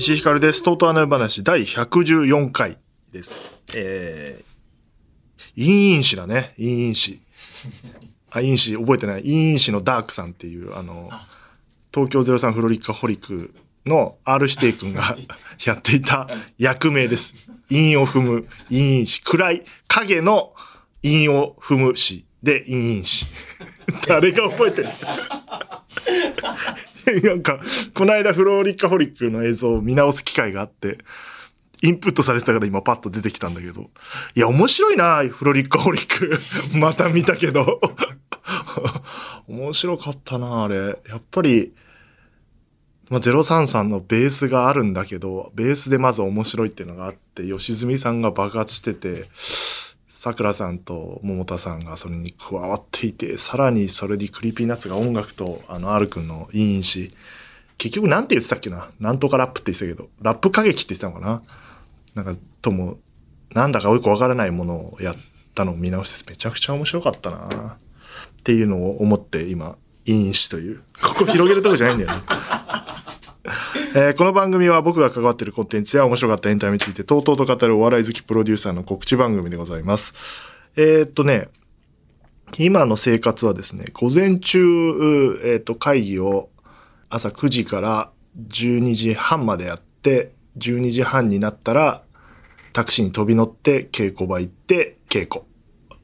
石井ひかるです。とうとうあの話第114回です。えー、イーン氏だね。イーン氏。あ、イーン氏覚えてない。イーン氏のダークさんっていう、あの、東京03フロリッカホリックの R 指定君が やっていた役名です。陰を踏む、陰氏。暗い影の陰を踏む氏で陰氏。誰が覚えてる？なんか、この間フロリックアホリックの映像を見直す機会があって、インプットされてたから今パッと出てきたんだけど。いや、面白いな、フロリックアホリック。また見たけど。面白かったな、あれ。やっぱり、まあ、03のベースがあるんだけど、ベースでまず面白いっていうのがあって、吉住さんが爆発してて、佐倉さんと百田さんがそれに加わっていて、さらにそれに Creepy Nuts が音楽と、あの、R 君のいいし、結局なんて言ってたっけな？なんとかラップって言ってたけど、ラップ歌劇って言ってたのかな？なんか、とも、なんだかよくわからないものをやったのを見直して、めちゃくちゃ面白かったな。っていうのを思って今、因子という、ここ広げるとこじゃないんだよね。えーこの番組は僕が関わっているコンテンツや面白かったエンタメについて、とうとうと語るお笑い好きプロデューサーの告知番組でございます。えーっとね、今の生活はですね、午前中、えーっと、会議を朝9時から12時半までやって、12時半になったら、タクシーに飛び乗って稽古場行って稽古。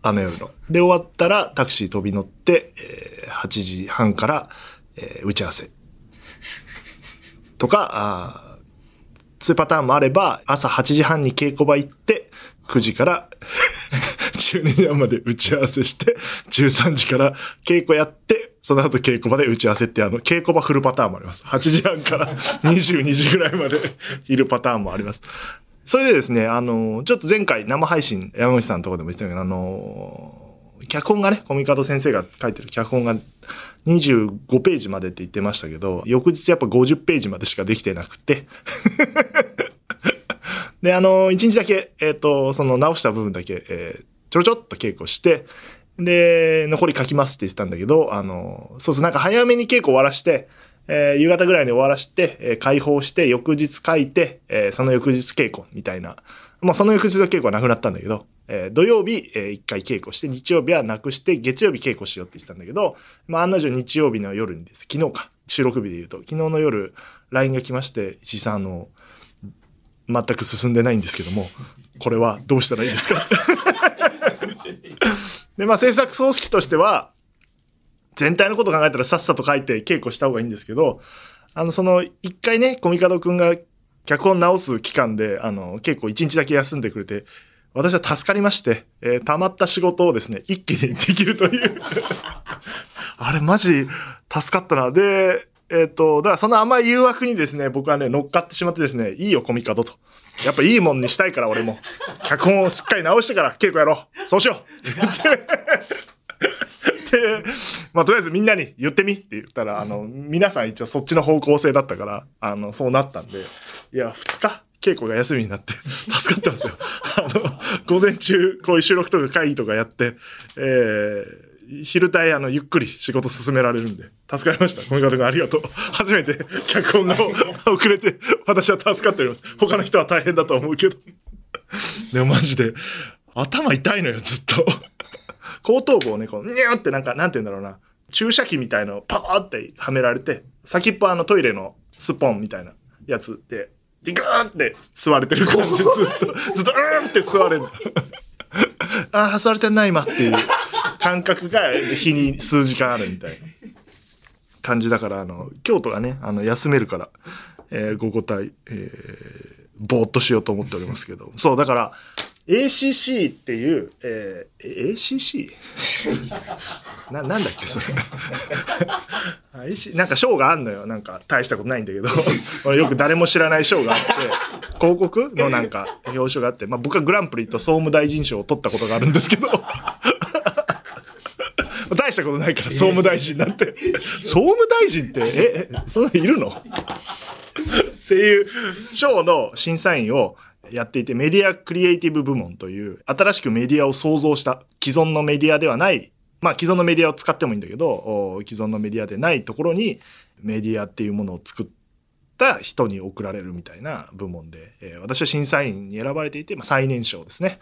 あの夜の。で、終わったらタクシー飛び乗って、えー8時半から、えー打ち合わせ。とか、そういうパターンもあれば、朝8時半に稽古場行って、9時から 12時半まで打ち合わせして、13時から稽古やって、その後稽古場で打ち合わせって、あの、稽古場フルパターンもあります。8時半から22時ぐらいまで いるパターンもあります。それでですね、あの、ちょっと前回生配信、山口さんのところでも言ってたけど、あの、脚本がね、コミカド先生が書いてる脚本が25ページまでって言ってましたけど、翌日やっぱ50ページまでしかできてなくて。で、あの、1日だけ、えっ、と、その直した部分だけ、えーちょろちょろっと稽古して、で、残り書きますって言ってたんだけど、あの、そうそう、なんか早めに稽古終わらして、えー夕方ぐらいに終わらして、えー解放して、翌日書いて、えーその翌日稽古みたいな。もうその翌日の稽古はなくなったんだけど、えー土曜日、えー一回稽古して、日曜日はなくして、月曜日稽古しようって言ってたんだけど、まあ案の定日曜日の夜にです。昨日か。収録日で言うと、昨日の夜、LINE が来まして、石井さん、あの、全く進んでないんですけども、これはどうしたらいいですか？で、まあ制作総指揮としては、全体のこと考えたらさっさと書いて稽古した方がいいんですけど、あの、その、一回ね、コミカドくんが脚本直す期間で、あの、稽古一日だけ休んでくれて、私は助かりまして、えー溜まった仕事をですね、一気にできるという。あれ、マジ、助かったな。で、えっ、と、だからその甘い誘惑にですね、僕はね、乗っかってしまってですね、いいよ、コミカドと。やっぱいいもんにしたいから、俺も。脚本をしっかり直してから稽古やろう。そうしよう。で、まあ、とりあえずみんなに言ってみって言ったら、あの、皆さん一応そっちの方向性だったから、あの、そうなったんで、いや、二日、稽古が休みになって、助かってますよ。あの、午前中、こういう収録とか会議とかやって、えー、昼帯、あの、ゆっくり仕事進められるんで、助かりました。小見方君ありがとう。初めて脚本が遅れて、私は助かっております。他の人は大変だと思うけど。でもマジで、頭痛いのよ、ずっと。後頭部をね、こう、ニューってなんか、なんて言うんだろうな。注射器みたいのをパーってはめられて、先っぽあのトイレのスポンみたいなやつで、で、グーって吸われてる感じ、ずっと、ずっと、うーんって吸われる。ああ、吸われてんな、今っていう感覚が日に数時間あるみたいな感じだから、あの、京都がね、あの、休めるから、えー、午後帯、えー、ぼーっとしようと思っておりますけど。そう、だから、ACC っていう、えー、ACC? な、なんだっけ、それ。なんか賞があんのよ。なんか大したことないんだけど。俺よく誰も知らない賞があって、広告のなんか表彰があって、まあ僕はグランプリと総務大臣賞を取ったことがあるんですけど。大したことないから、総務大臣なんて。総務大臣って、え、えそんなのいるの？声優賞の審査員をやっていて、メディアクリエイティブ部門という、新しくメディアを創造した既存のメディアではない、まあ既存のメディアを使ってもいいんだけど、既存のメディアでないところにメディアっていうものを作った人に贈られるみたいな部門で、えー私は審査員に選ばれていて、まあ最年少ですね。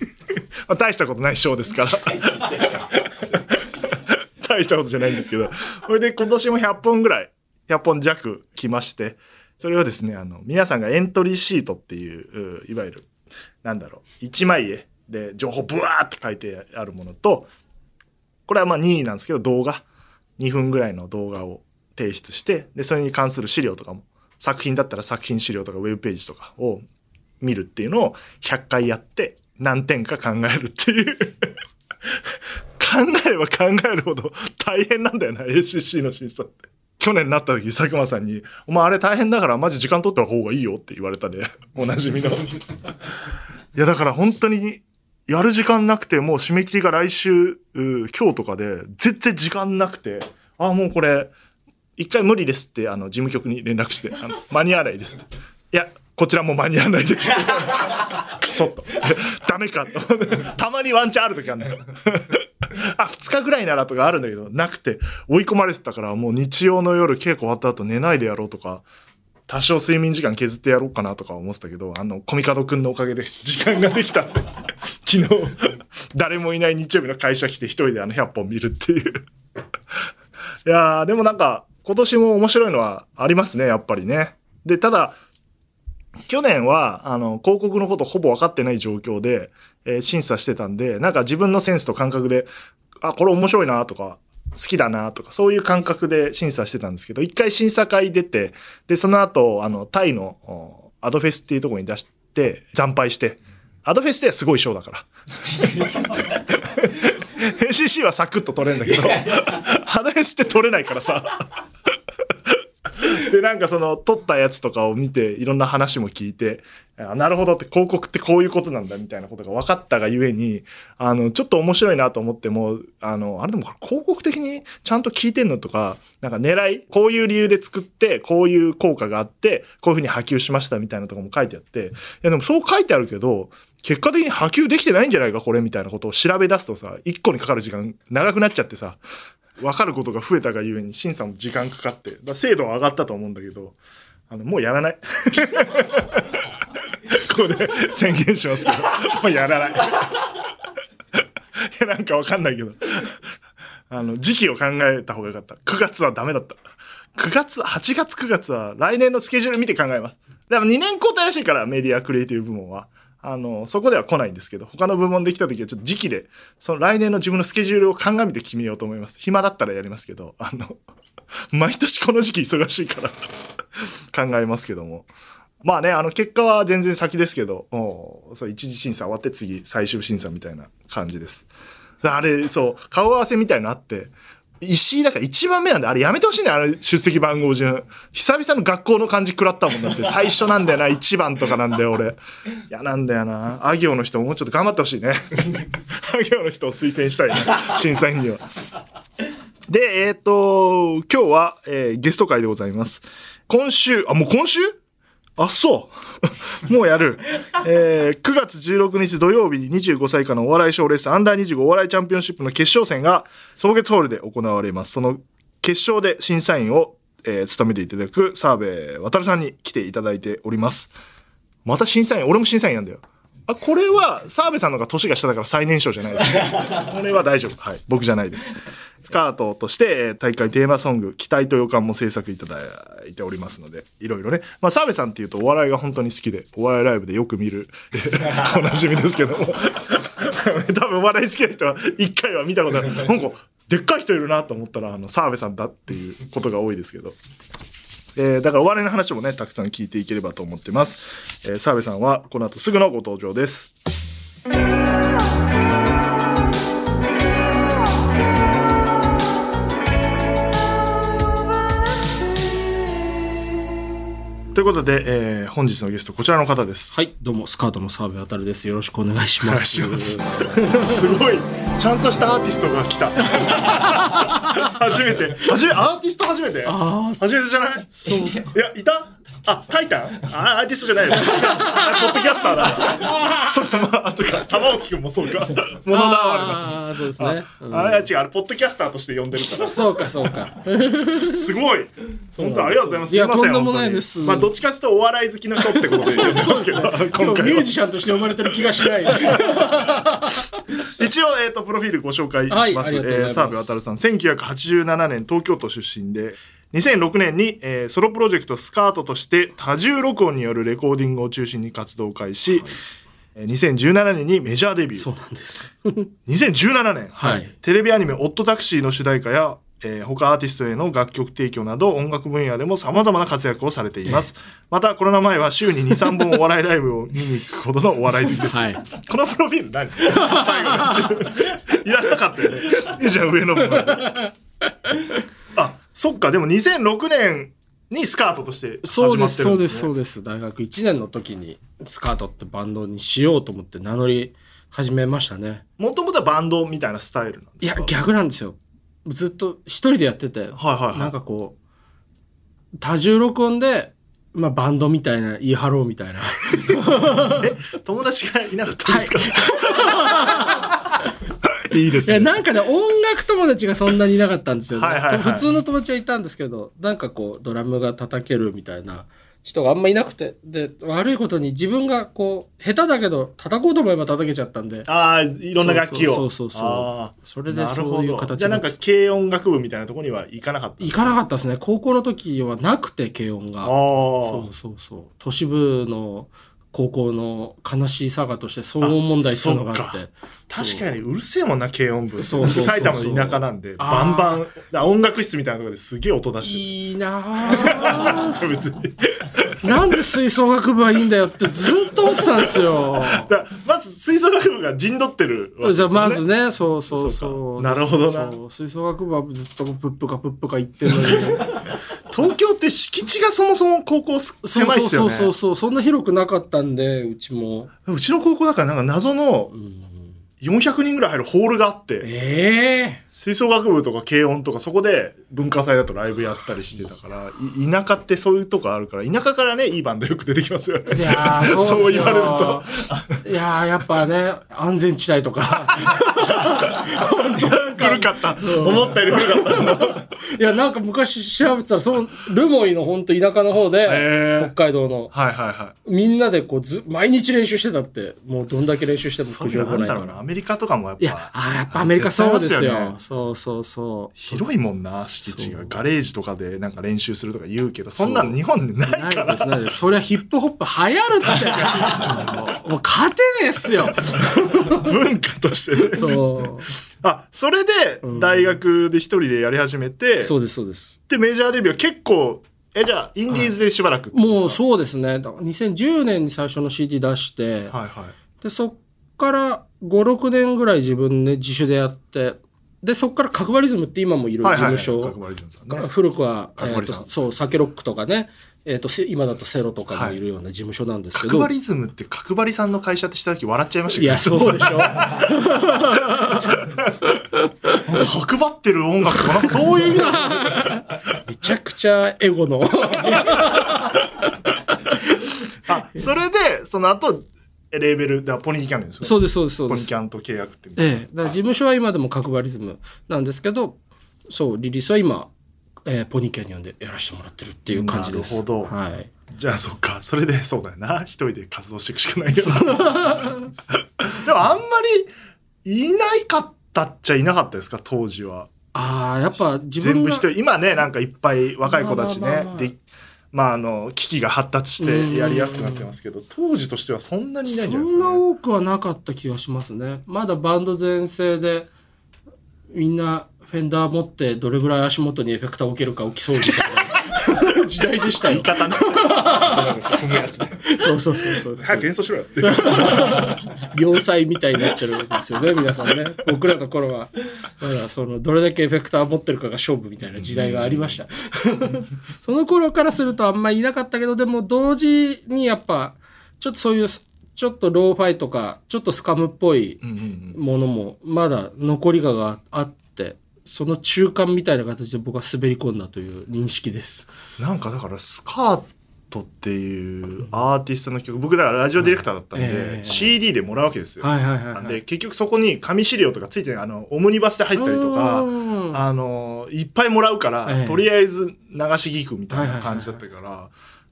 まあ大したことない賞ですから。大したことじゃないんですけど。それで今年も100本ぐらい、100本弱来まして、それをですね、あの、皆さんがエントリーシートっていう、いわゆる、なんだろう、一枚絵で情報ブワーって書いてあるものと、これはまあ任意なんですけど、動画、2分ぐらいの動画を提出して、で、それに関する資料とかも、作品だったら作品資料とかウェブページとかを見るっていうのを100回やって、何点か考えるっていう。考えれば考えるほど大変なんだよな、ACC の審査って。去年なった時、佐久間さんに、お前あれ大変だからマジ時間取った方がいいよって言われたで、おなじみの。いや、だから本当に、やる時間なくて、もう締め切りが来週、う今日とかで、全然時間なくて、あ、もうこれ、一回無理ですって、あの、事務局に連絡して、あの、間に合わないですって。いや、こちらも間に合わないです。クソと。ダメかと。たまにワンチャンある時あるんだよ。あ、二日ぐらいならとかあるんだけど、なくて、追い込まれてたから、もう日曜の夜稽古終わった後寝ないでやろうとか、多少睡眠時間削ってやろうかなとか思ってたけど、あの、コミカドくんのおかげで 時間ができたんで、昨日、誰もいない日曜日の会社来て一人であの100本見るっていう。いやー、でもなんか、今年も面白いのはありますね、やっぱりね。で、ただ、去年は、あの、広告のことほぼ分かってない状況で、えー審査してたんで、なんか自分のセンスと感覚で、あ、これ面白いなとか、好きだなとか、そういう感覚で審査してたんですけど、一回審査会出て、で、その後、あの、タイのおアドフェスっていうところに出して、惨敗して、アドフェスってすごい賞だから。ACC はサクッと取れるんだけど、アドフェスって取れないからさ。で、なんかその、撮ったやつとかを見て、いろんな話も聞いて、あなるほどって広告ってこういうことなんだみたいなことが分かったがゆえに、あの、ちょっと面白いなと思っても、あの、あれでもこれ広告的にちゃんと聞いてんのとか、なんか狙い、こういう理由で作って、こういう効果があって、こういうふうに波及しましたみたいなところも書いてあって、いやでもそう書いてあるけど、結果的に波及できてないんじゃないか、これみたいなことを調べ出すとさ、一個にかかる時間長くなっちゃってさ、分かることが増えたがゆえに審査も時間かかって、だ精度は上がったと思うんだけど、あの、もうやらない。ここで宣言しますけど、もうやらない。いや、なんかわかんないけど、あの、時期を考えた方がよかった。9月はダメだった。9月、8月9月は来年のスケジュール見て考えます。でも2年交代らしいから、メディアクリエイティブ部門は。あの、そこでは来ないんですけど、他の部門で来た時はちょっと時期で、その来年の自分のスケジュールを鑑みて決めようと思います。暇だったらやりますけど、あの、毎年この時期忙しいから 考えますけども。まあね、あの結果は全然先ですけど、おうそう一次審査終わって次最終審査みたいな感じです。あれ、そう、顔合わせみたいなのあって、石井だから一番目なんで、あれやめてほしいね、あれ出席番号順。久々の学校の感じ食らったもんだって、最初なんだよな、一番とかなんだよ、俺。嫌なんだよな。あ行の人もうちょっと頑張ってほしいね。あ行の人を推薦したいね、審査員には。で、えっ、と、今日は、えーゲスト会でございます。今週、あ、もう今週？あ、そう。もうやる。えー9月16日土曜日に25歳以下のお笑い賞レースアンダー25お笑いチャンピオンシップの決勝戦が草月ホールで行われます。その決勝で審査員を、えー務めていただく澤部渡さんに来ていただいております。また審査員、俺も審査員なんだよ。あ、これは、澤部さんの方が年が下だから最年少じゃないです。これは大丈夫。はい。僕じゃないです。スカートとして、えー大会テーマソング、期待と予感も制作いただいておりますので、いろいろね。まあ、澤部さんっていうとお笑いが本当に好きで、お笑いライブでよく見る、え ーおなじみですけども。多分お笑い好きな人は一回は見たことある。なんか、でっかい人いるなと思ったら、あの、澤部さんだっていうことが多いですけど。えーだからお笑いの話もね、たくさん聞いていければと思ってます。えー澤部さんはこの後すぐのご登場です。ということで、えー本日のゲストこちらの方です。はい、どうも、スカートの澤部渡です。よろしくお願いします。すごい、ちゃんとしたアーティストが来た。初めて。初め、アーティスト初めて？ああ、初めてじゃない？そう。いや、いた？あ、タイタン？あ、アーティストじゃないよ。あポッドキャスターだ。それまあ、あとか、玉置くんもそうか。モノナワルだ。ああ、そうですね。うんあれは違う、あれ、ポッドキャスターとして呼んでるから。そうか、そうか。すごい。本当ありがとうございます。すいません。とんでもないですまあ、どっちかというとお笑い好きの人ってことで呼んでますけど、今回ミューは。ジシャンとして生まれてる気がしない。一応、えっ、と、プロフィールご紹介します。はいえー澤部渡さん、1987年東京都出身で、2006年に、えーソロプロジェクトスカートとして多重録音によるレコーディングを中心に活動を開始、えー2017年にメジャーデビュー。そうなんです。2017年、はいテレビアニメ「オットタクシー」の主題歌や、えー他アーティストへの楽曲提供など音楽分野でも様々な活躍をされています、またコロナ前は週に23本お笑いライブを見に行くほどのお笑い好きです、はい。このプロフィール何？最後のいらなかったよね。いいじゃん上の部分あそっか。でも2006年にスカートとして始まっそうです、そうです、そうです。大学1年の時にスカートってバンドにしようと思って名乗り始めましたね。もともとはバンドみたいなスタイルなんいやですか、逆なんですよ。ずっと一人でやってて、はいはいはい。なんかこう、多重録音で、まあバンドみたいな、言い張ろうみたいな。え友達がいなかったんですか、い、いですね。なんかね、音楽友達がそんなにいなかったんですよね。はいはいはい。普通の友達はいたんですけど、なんかこう、ドラムが叩けるみたいな人があんまいなくて、で、悪いことに自分がこう、下手だけど、叩こうと思えば叩けちゃったんで、ああ、いろんな楽器を。そうそうそうそれでそういう形じゃあなんか軽音楽部みたいなところには行かなかった行かなかったですね。高校の時はなくて、軽音が。あそうそうそう。都市部の高校の悲しい佐賀として騒音問題っていうのがあって。あ確かにうるせえもんな、軽音部。そうそう埼玉の田舎なんで、バンバン、音楽室みたいなところですげえ音出していいな。別に。なんで吹奏楽部はいいんだよってずっと思ってたんですよ。まず吹奏楽部が陣取ってるわけですじゃ。あまずね、そうそうそそうなるほどな吹奏楽部はずっとプップカプップカ言ってるのに。東京って敷地がそもそも高校狭いっすよね。そうそうそう。そんな広くなかったんで、うちも。うちの高校だからなんか謎のうん400人ぐらい入るホールがあって、ええ吹奏楽部とか軽音とかそこで文化祭だとライブやったりしてたから、い田舎ってそういうとこあるから、田舎からね、いいバンドよく出てきますよね。いやーそう そう言われると。いやーやっぱね、安全地帯とか。古かった。思ったより古かった。いや、なんか昔調べてたら、その、ルモイの本当田舎の方で、北海道の、はいはいはい。みんなでこうず、毎日練習してたって、もうどんだけ練習してそも苦情れはないから。アメリカとかもやっぱ。いや、あーやっぱアメリカそうですよ。そうそうそう。広いもんな、敷地が。ガレージとかでなんか練習するとか言うけど、そんなの日本でないから。ないです。そりゃヒップホップ流行るって。もう勝てねえっすよ。文化としてね。そあ、それで大学で一人でやり始めて、う。そうです、そうです。で、メジャーデビューは結構、え、じゃあ、インディーズでしばらくってこともうそうですね。だから2010年に最初の CD 出して、はいはい。で、そっから5、6年ぐらい自分で自主でやって、で、そっから角張リズムって今もいる事はいはい務所、角張リズムさんね古くは、えーそう、酒ロックとかね、えっ、と、せ今だとセロとかもいるような事務所なんですけど、角張リズムって角張さんの会社ってした時笑っちゃいましたけど、いや、そうでしょ。角張ってる音楽とか、なんかそういう意味だ めちゃくちゃエゴの。あ、それで、その後、レーベル、だポニーキャンですよ。そうです、そうです、そうですポニーキ。ャンと契約って。ええ、だ事務所は今でも角張リズムなんですけど、そう、リリースは今、えーポニーキャニオンでやらせてもらってるっていう感じです。なるほどはい。じゃあそっか、それでそうだよな。一人で活動していくしかないよな。でもあんまりいないかったっちゃいなかったですか、当時は。ああ、やっぱ自分が全部一人。今ね、なんかいっぱい若い子たちまあまあまあま。あねでまああの、機器が発達してやりやすくなってますけど、当時としてはそんなにいないんじゃないですそんなかね。多くはなかった気がしますね。まだバンド全盛で、みんなフェンダー持ってどれぐらい足元にエフェクターを置けるか置きそうみたいな 時代でしたよ言い。方なんか踏むやつね。そうそうそうそう。早く演奏しろよって。要塞みたいになってるんですよね、皆さんね。僕らの頃は、まだその、どれだけエフェクター持ってるかが勝負みたいな時代がありました。その頃からするとあんまりいなかったけど、でも同時にやっぱ、ちょっとそういう、ちょっとローファイとか、ちょっとスカムっぽいものも、まだ残りががあって、その中間みたいな形で僕は滑り込んだという認識です。なんかだからスカートっていうアーティストの曲、僕だからラジオディレクターだったんで、ええ CD でもらうわけですよ。はいはいはいはい。で、結局そこに紙資料とかついてあの、オムニバスで入ってたりとか、うんあの、いっぱいもらうから、ええとりあえず流し聞くみたいな感じだったから、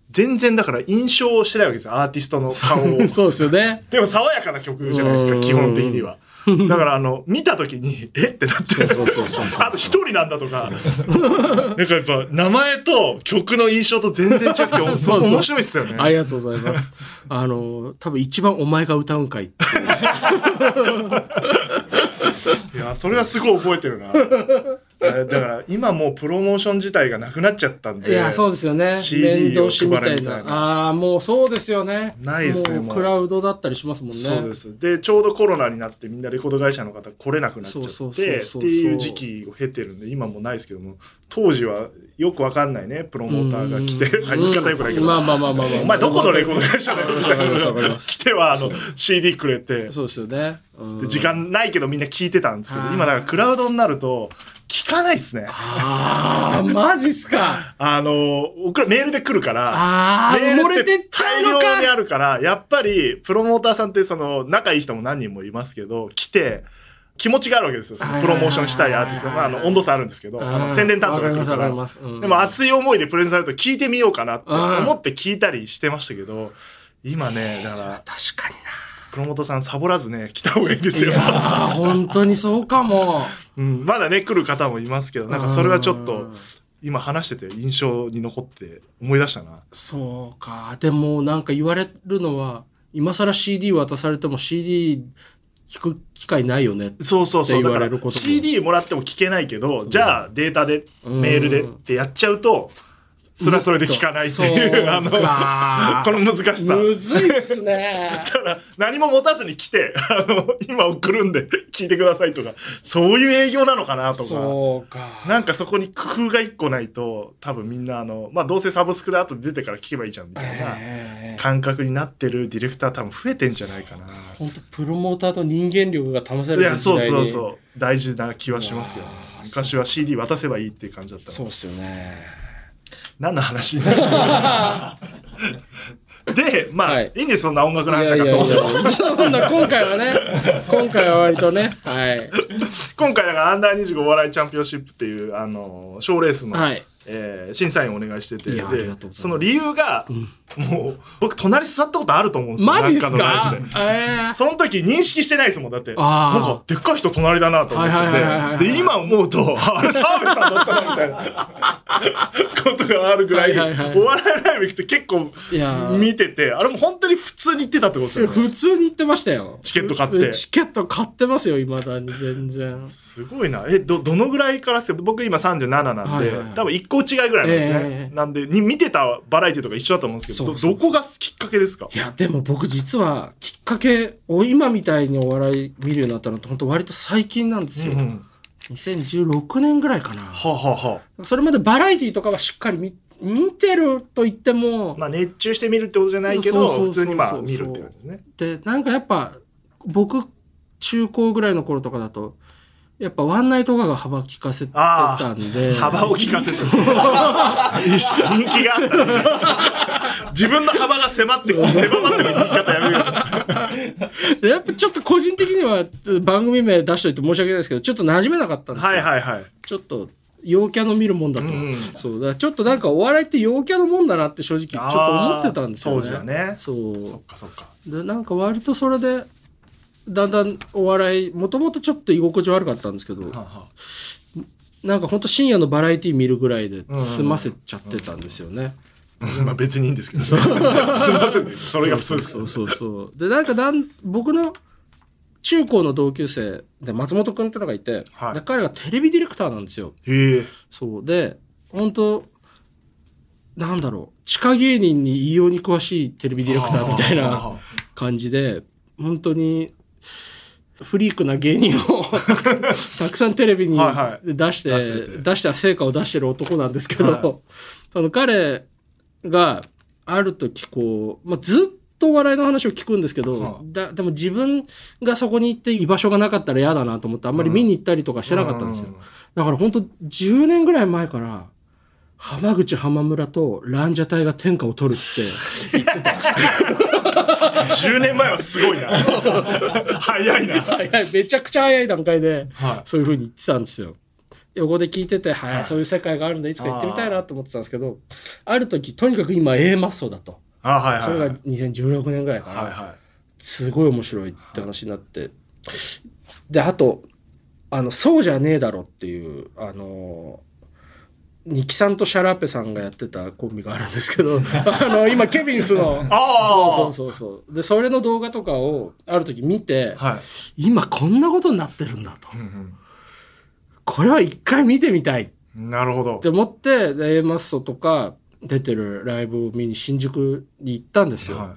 全然だから印象をしてないわけですよ、アーティストの顔を。そうですよね。でも爽やかな曲じゃないですか、うん基本的には。だからあの、見た時に、え？ってなって、そうそうそうそうあと一人なんだとか、なんかやっぱ名前と曲の印象と全然違くて、そう面白いっすよね。ありがとうございます。あの、多分一番お前が歌うんかい。いや、それはすごい覚えてるな。え だから今もうプロモーション自体がなくなっちゃったんで。いや、そうですよね。CD を配るみたいな。なああー、もうそうですよね。ないですねクラウドだったりしますもんね。そうです。で、ちょうどコロナになってみんなレコード会社の方来れなくなっちゃって、っていう時期を経てるんで、今もうないですけども、当時はよくわかんないね、プロモーターが来て、うんはい言い方よくないけど、まあまあまあまあまあ。お前どこのレコード会社だよみたいな。来ては、あの、CD くれて、そうですよね。時間ないけどみんな聞いてたんですけど今だからクラウドになると、聞かないっすね。ああ、マジっすか。あの、僕らメールで来るから、メールって大量にか。あるから、やっぱり、プロモーターさんって、その、仲いい人も何人もいますけど、来て、気持ちがあるわけですよ。そのプロモーションしたいアーティストが。まあ、あの、温度差あるんですけど、あの、宣伝担当が来るから。うんでも、熱い思いでプレゼンされると聞いてみようかなってうん思って聞いたりしてましたけど、今ね、だから、確かにプロモーターさんサボらずね、来た方がいいんですよ本当にそうかも。うん、まだね、来る方もいますけど、なんかそれはちょっと、今話してて印象に残って思い出したな。そうか。でもなんか言われるのは、今更 CD 渡されても CD 聞く機会ないよね。そうそうそう。だから CD もらっても聞けないけど、じゃあデータで、うんメールでってやっちゃうと、それはそれで聞かないっていう、あの、かこの難しさ。むずいっすね。だから何も持たずに来て、あの、今送るんで聞いてくださいとか、そういう営業なのかなとか。そうか。なんかそこに工夫が一個ないと、多分みんなあの、まあどうせサブスクで後で出てから聞けばいいじゃんみたいなえー感覚になってるディレクター多分増えてんじゃないかな。本当プロモーターと人間力が試されいや、る時代にそうそうそう。大事な気はしますけどね昔は CD 渡せばいいっていう感じだったそうっすよね。何の話？で、まあ、はい。い、いんです、そんな音楽のい話だからやいやいや、そんな今回はね、今回は割とね、はい。今回だからアンダー25お笑いチャンピオンシップっていう、あの、賞レースの、はいえー審査員をお願いしてて、でその理由が、もう、僕、隣座ったことあると思うんですよ。マジっすか？でえその時認識してないですもん、だって。なんか、でっかい人隣だなと思ってて。で、今思うと、あれ、澤部さんだったな、みたいなことがあるぐらい、お笑いライブ行くと結構見てて、あれも本当に普通に行ってたってことですーよね。普通に言ってましたよ。チケット買ってチケット買ってますよ、未だに全然。すごいな。え、ど、どのぐらいからして、僕今37なんで、はいはいはい多分1個違いぐらいなんですね。ええなんで、に見てたバラエティとか一緒だと思うんですけど、ど、どこがきっかけですか？いや、でも僕実は、きっかけを今みたいにお笑い見るようになったのって、本当割と最近なんですよ。うんうん。2016年ぐらいかな。はあ、はあはあ、それまでバラエティとかはしっかり見見てると言っても、まあ熱中して見るってことじゃないけど、普通にまあ見るって感じですね。で、なんかやっぱ、僕、中高ぐらいの頃とかだと、やっぱワンナイトガが幅利かせてたんで。幅を利かせてる。人気があったね。自分の幅が迫って、狭まってる言い方やめてください。でやっぱちょっと個人的には番組名出しといて申し訳ないですけど、ちょっと馴染めなかったんですよ。はいはいはい。ちょっと、陽キャの見るもんだと。うんそう。だちょっとなんかお笑いって陽キャのもんだなって正直ちょっと思ってたんですよね。当時はね。そう。そっかそっか。で、なんか割とそれで、だんだんお笑い、もともとちょっと居心地悪かったんですけど、はあはなんかほんと深夜のバラエティ見るぐらいで済ませちゃってたんですよね。あまあ別にいいんですけど。すみ ませんね。それが普通ですそうそうそう。で、なんかだん、僕の中高の同級生で松本くんってのがいて、はいで彼がテレビディレクターなんですよ。へえ。そう。で、本当なんだろう、地下芸人に異様に詳しいテレビディレクターみたいな感じで、本当に、フリークな芸人を たくさんテレビに出して、出した成果を出してる男なんですけど、はい。その彼がある時こう、まあ、ずっとお笑いの話を聞くんですけど、はあだでも自分がそこに行って居場所がなかったら嫌だなと思ってあんまり見に行ったりとかしてなかったんですよ。うだから本当10年ぐらい前から、浜口浜村とランジャタイが天下を取るって言ってた。10年前はすごいな。早いな。早いめちゃくちゃ早い段階で、はいそういう風に言ってたんですよ。横で聞いてて、はい、そういう世界があるんだ、いつか行ってみたいなと思ってたんですけど、ある時、とにかく今 A マッソだと。あ、はいはい。それが2016年ぐらいかな。はいはすごい面白いって話になって。で、あと、あの、そうじゃねえだろっていう、あの、ニキさんとシャラペさんがやってたコンビがあるんですけど、あの、今、ケビンスの、ああそうそうそうそう。で、それの動画とかを、ある時見て、はい。今こんなことになってるんだと。うんこれは一回見てみたいなるほどて。思って、で A マッソとか出てるライブを見に新宿に行ったんですよ。は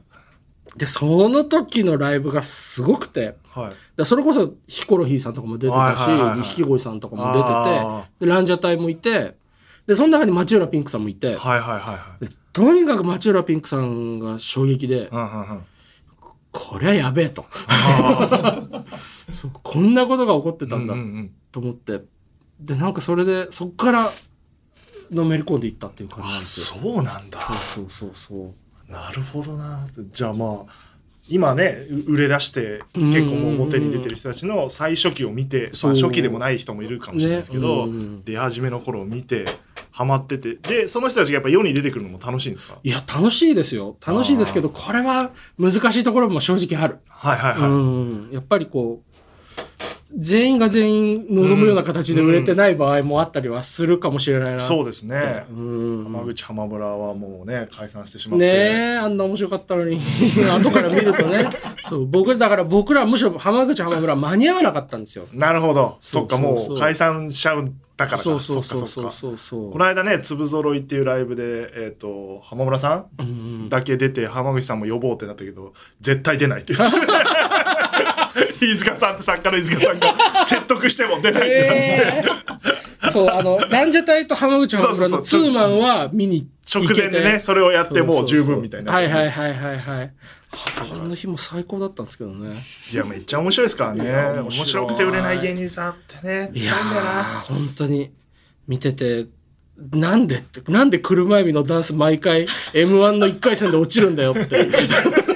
で、その時のライブがすごくて、い。はい。でそれこそヒコロヒーさんとかも出てたしはいはいはいはい錦鯉さんとかも出てあてでランジャタイもいてでその中に町浦ピンクさんもいて、はいはいはいはい。でとにかく町浦ピンクさんが衝撃でうんうんうん。こりゃやべえとあ そうこんなことが起こってあ。たんだうんうんうんと思ってでなんかそれでそっからのめり込んでいったっていう感じあ、ですよ。そうなんだ。そうそうそうそうなるほどな。じゃあまあ、今ね、う売れ出して、結構もう表に出てる人たちの最初期を見て、まあ初期でもない人もいるかもしれないですけど、ね。うん出始めの頃を見て、ハマってて、で、その人たちがやっぱ世に出てくるのも楽しいんですか？いや楽しいですよ。楽しいですけどこれは難しいところも正直ある。はいはいはい。うん、やっぱりこう、全員が全員望むような形で売れてない場合もあったりはするかもしれないな。そうですね。うん。浜口浜村はもうね、解散してしまって。ねえ、あんな面白かったのに、後から見るとね。そう、僕、だから僕らむしろ浜口浜村は間に合わなかったんですよ。なるほど。そっか、もう解散しちゃうんだからか。そうそうそうそうそうそう。この間ね、粒揃いっていうライブで、えっ、と、浜村さんうんだけ出て、浜口さんも呼ぼうってなったけど、絶対出ないって言って。飯塚さんって作家の飯塚さんが 説得しても出ないってなって、えーそう、あの、ランジャタイと浜口浜村のツーマンは見に直前でね、それをやってもう十分みたいになっはいはいはいはいはい。あの日も最高だったんですけどね。いや、めっちゃ面白いですからね。面面白くて売れない芸人さんってね、いや本当に見てて、なんでって、なんで車エビのダンス毎回 M1 の1回戦で落ちるんだよって。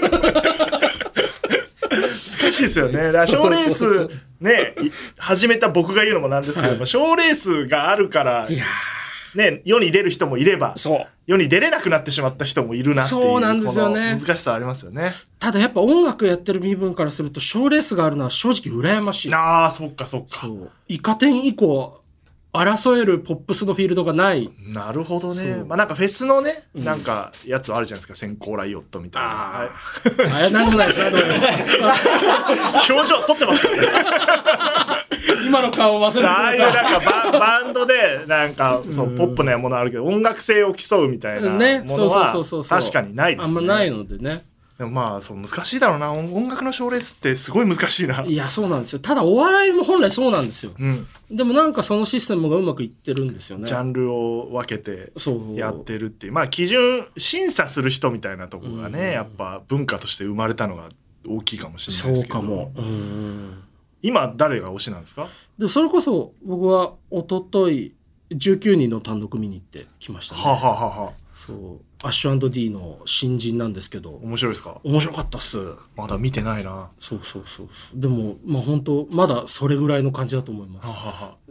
難しいですよね。だから賞レースね、い始めた僕が言うのもなんですけども、賞レースがあるからね、世に出る人もいれば。世に出れなくなってしまった人もいるなっていう。そうなんですよね難しさありますよね。ただやっぱ音楽やってる身分からすると賞レースがあるのは正直羨ましい。ああ、そっかそっか。イカ天以降、争えるポップスのフィールドがない。なるほどねまあなんかフェスのね、なんかやつあるじゃないですか。先行ライオットみたいな。あはいあれ、なんもないです。なんでもないです。表情撮ってます。今の顔忘れてくああいう。なんかバ バンドでなんかそうポップなものあるけど音楽性を競うみたいなもね、のそうそうそう確かにないですね。あんまないのでね。でもまあそう難しいだろうな音音楽の賞レースってすごい難しいな。いや、そうなんですよ。ただ、お笑いも本来そうなんですよ。うん、でもなんかそのシステムがうまくいってるんですよね。ジャンルを分けて。やってるっていうまあ基準審査する人みたいなところがね、うんやっぱ文化として生まれたのが大きいかもしれないでそすけどうかも。うん。今誰が推しなんですか？でもそれこそ僕は一昨日19人の単独見に行ってきましたね。はあ、はあはあはあ、そう。アッシュ &D の新人なんですけど、面白いですか？面白かったっす。まだ見てないな。はそうそうそうそう。でも、まあ本当まだそれぐらいの感じだと思います。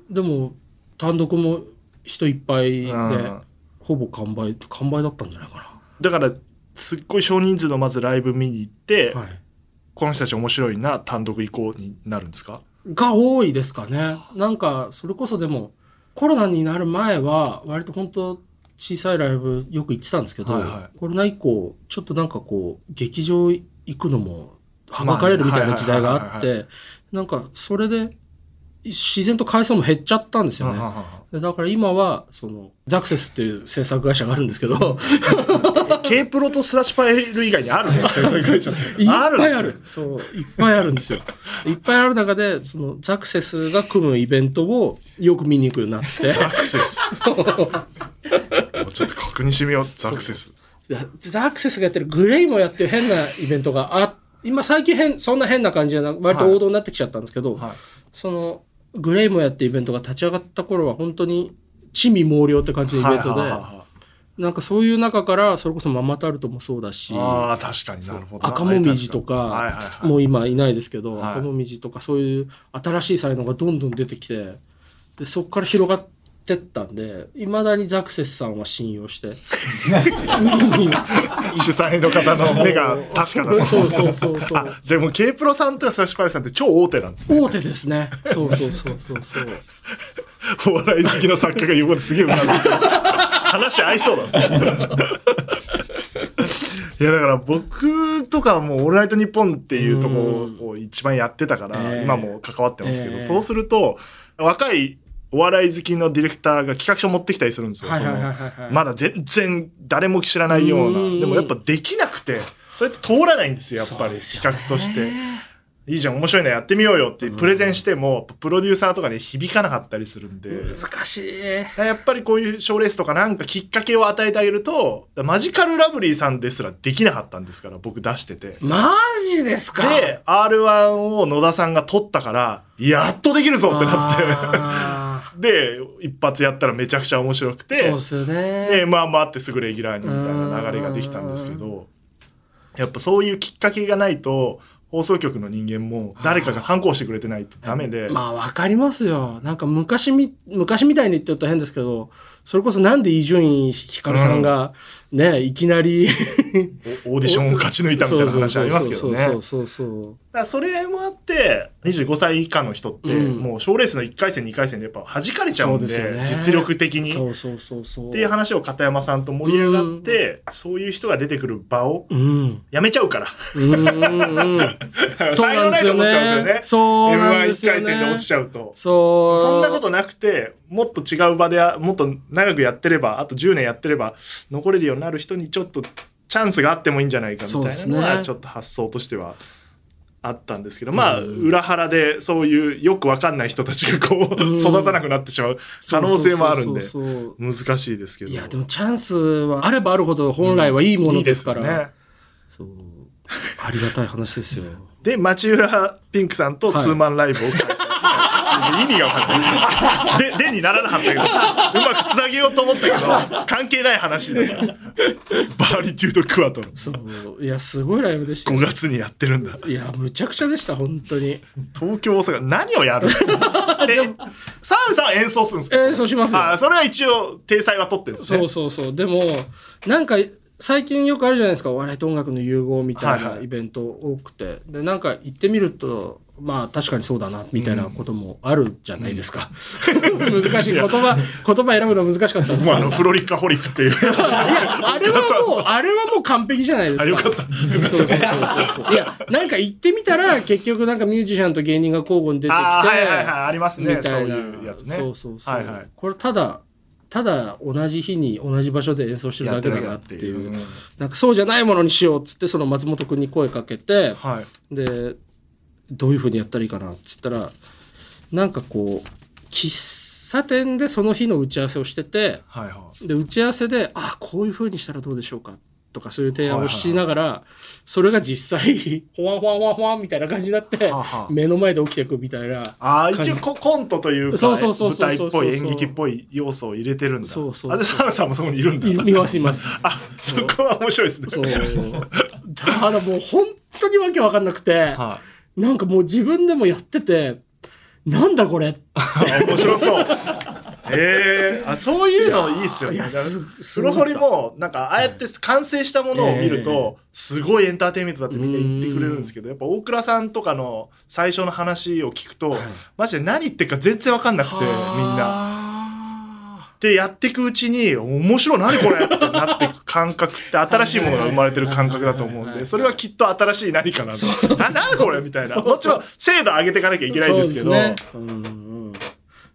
でも、単独も人いっぱいで、うんほぼ完売、完売だったんじゃないかだからすっごい少人数のまずライブ見に行って、な。はい。この人たち面白いな単独行こうになるんですか？が多いですかね。なんか、それこそでも、コロナになる前は、割と本当小さいライブよく行ってたんですけど、はいはコロナ以降、ちょっとなんかこう、劇場行くのも、はばかれるみたいな時代があっまあて、なんか、それで、自然と回数も減っちゃったんですよね。でだから今は、その、ザクセスっていう制作会社があるんですけど、K プロとスラッシュパイル以外にあるね制作会社いっぱいある。そう、いっぱいあるんですよ。いっぱいある中で、その、ザクセスが組むイベントをよく見に行くようになって、ザクセス。ちょっと確認してみようザクセス。ザザクセスがやってるグレイもやってる変なイベントがあ、今最近変、そんな変な感じじゃなく、割と王道になってきちゃったんですけど、はい。その、グレイもやってイベントが立ち上がった頃は本当に小趣味毛量って感じのイベントで、なんかそういう中から、それこそママタルトもそうだし、ああ、確かになるほどな。赤もみじとか。もう今いないですけど、はい赤もみじとかそういう新しい才能がどんどん出てきて、で、そこから広がってったんで、いまだにザクセスさんは信用して。主催の方の目が確かだと。そうそうそうそう。あ、じゃあもう K プロさんとかスラッシュパレスさんって超大手なんですね。大手ですね。そうそうそうそうそう。お笑い好きの作家が横ですげえうなずいてる。話合いそうだね。いやだから僕とかはもう「オールナイトニッポン」っていうところを一番やってたから、ええ今も関わってますけど、ええそうすると若いお笑い好きのディレクターが企画書持ってきたりするんですよ。まだ全然誰も知らないような。うんでもやっぱできなくて、それって通らないんですよ、やっぱり企画として。いいじゃん、面白いのやってみようよってプレゼンしても、プロデューサーとかに響かなかったりするんで。難しい。やっぱりこういう賞レースとかなんかきっかけを与えてあげると、マジカルラブリーさんですらできなかったんですから、僕出してて。マジですか？で、R1 を野田さんが取ったから、やっとできるぞってなって。あで、一発やったらめちゃくちゃ面白くて。ーそうっすよね。で、まあまあってすぐレギュラーにみたいな流れができたんですけど、やっぱそういうきっかけがないと、放送局の人間も誰かが反抗してくれてないとダメで、まあわかりますよ。なんか昔み、昔みたいに言ってると変ですけど、それこそなんで伊集院光さんがね、いきなりおオーディションを勝ち抜いたみたいな話ありますけどね。そうそうそれもあって、25歳以下の人って、うんもう賞レースの1回戦、2回戦でやっぱ弾かれちゃうんで、そうですよね実力的に。そうそうそうそう。っていう話を片山さんと盛り上がって、そういう人が出てくる場をうん。やめちゃうから。うんうんうん。そう。そうなんです M11 よね。回戦で落ちちゃうと。そう。そんなことなくて、もっと違う場で、もっと長くやってれば、あと10年やってれば、残れるようになる人にちょっとチャンスがあってもいいんじゃないかみたいなのそうですは、ねちょっと発想としてはあったんですけど、まあ、裏腹でそういうよくわかんない人たちがこう、うん育たなくなってしまう可能性もあるんで、難しいですけど。いや、でもチャンスはあればあるほど本来はいいものですから。いいですよね。そう。ありがたい話ですよ。で、町浦ピンクさんとツーマンライブを開催。意味が分かんない。で、でにならなかったけど、うまくつなげようと思ったけど、関係ない話だから。バーリテュードクワトロ。そう。いや、すごいライブでした5よ。月にやってるんだ。いや、むちゃくちゃでした、本当に。東京、大阪、何をやる？え、澤部さんは演奏するんですか？演奏しますよあ、それは一応、体裁は取ってるんですね。そうそうそう。でも、なんか、最近よくあるじゃないですか、お笑いと音楽の融合みたいはいはないイベント多くて。で、なんか行ってみると、まあ確かにそうだな、みたいなこともあるじゃないですか。難しい。言葉、言葉選ぶの難しかったんですけど。もうあの、フロリッカホリックっていう。あれはもう、あれはもう完璧じゃないですか。あよかったそうそうそうそう。いや、なんか行ってみたら、結局なんかミュージシャンと芸人が交互に出てきて、あーはいはいはいありますねみたいなそういうやつねそうそうそう。はいはいこれただ、ただ同じ日に同じ場所で演奏してるだけだなっていう。うんなんかそうじゃないものにしようっつって、その松本くんに声かけて、はい。で、どういう風にやったらいいかなっつったら、なんかこう、喫茶店でその日の打ち合わせをしてて、はいはい。で打ち合わせで「あこういう風にしたらどうでしょうか」とかそういう提案をしながら、それが実際 ほわほわほわほわみたいな感じになって、はあはあ目の前で起きていくみたいなああ、一応ココントというか、そうそうそう舞そう台っぽい演劇っぽい要素を入れてるんだ。そうそうあ、で、サラさんもそこにいるんだ。い見ますいます。あ、そこは面白いですね。そうだからもう本当にわけわかんなくて、はい。なんかもう自分でもやっててなんだこれ。あ面白そう。ええあ、そういうのいいっすよね。ホリも、な。んか、ああやって完成したものを見ると、すごいエンターテインメントだってみんな言ってくれるんですけど、やっぱ大倉さんとかの最初の話を聞くと、はい。マジで何言ってるか全然わかんなくて、みんな。なで、やっていくうちに、面白い、何これってなっていく感覚って新しいものが生まれてる感覚だと思うんで、それはきっと新しい何かなんで、な、なんこれみたいな。もちろん、精度上げていかなきゃいけないんですけど、ね。うんうん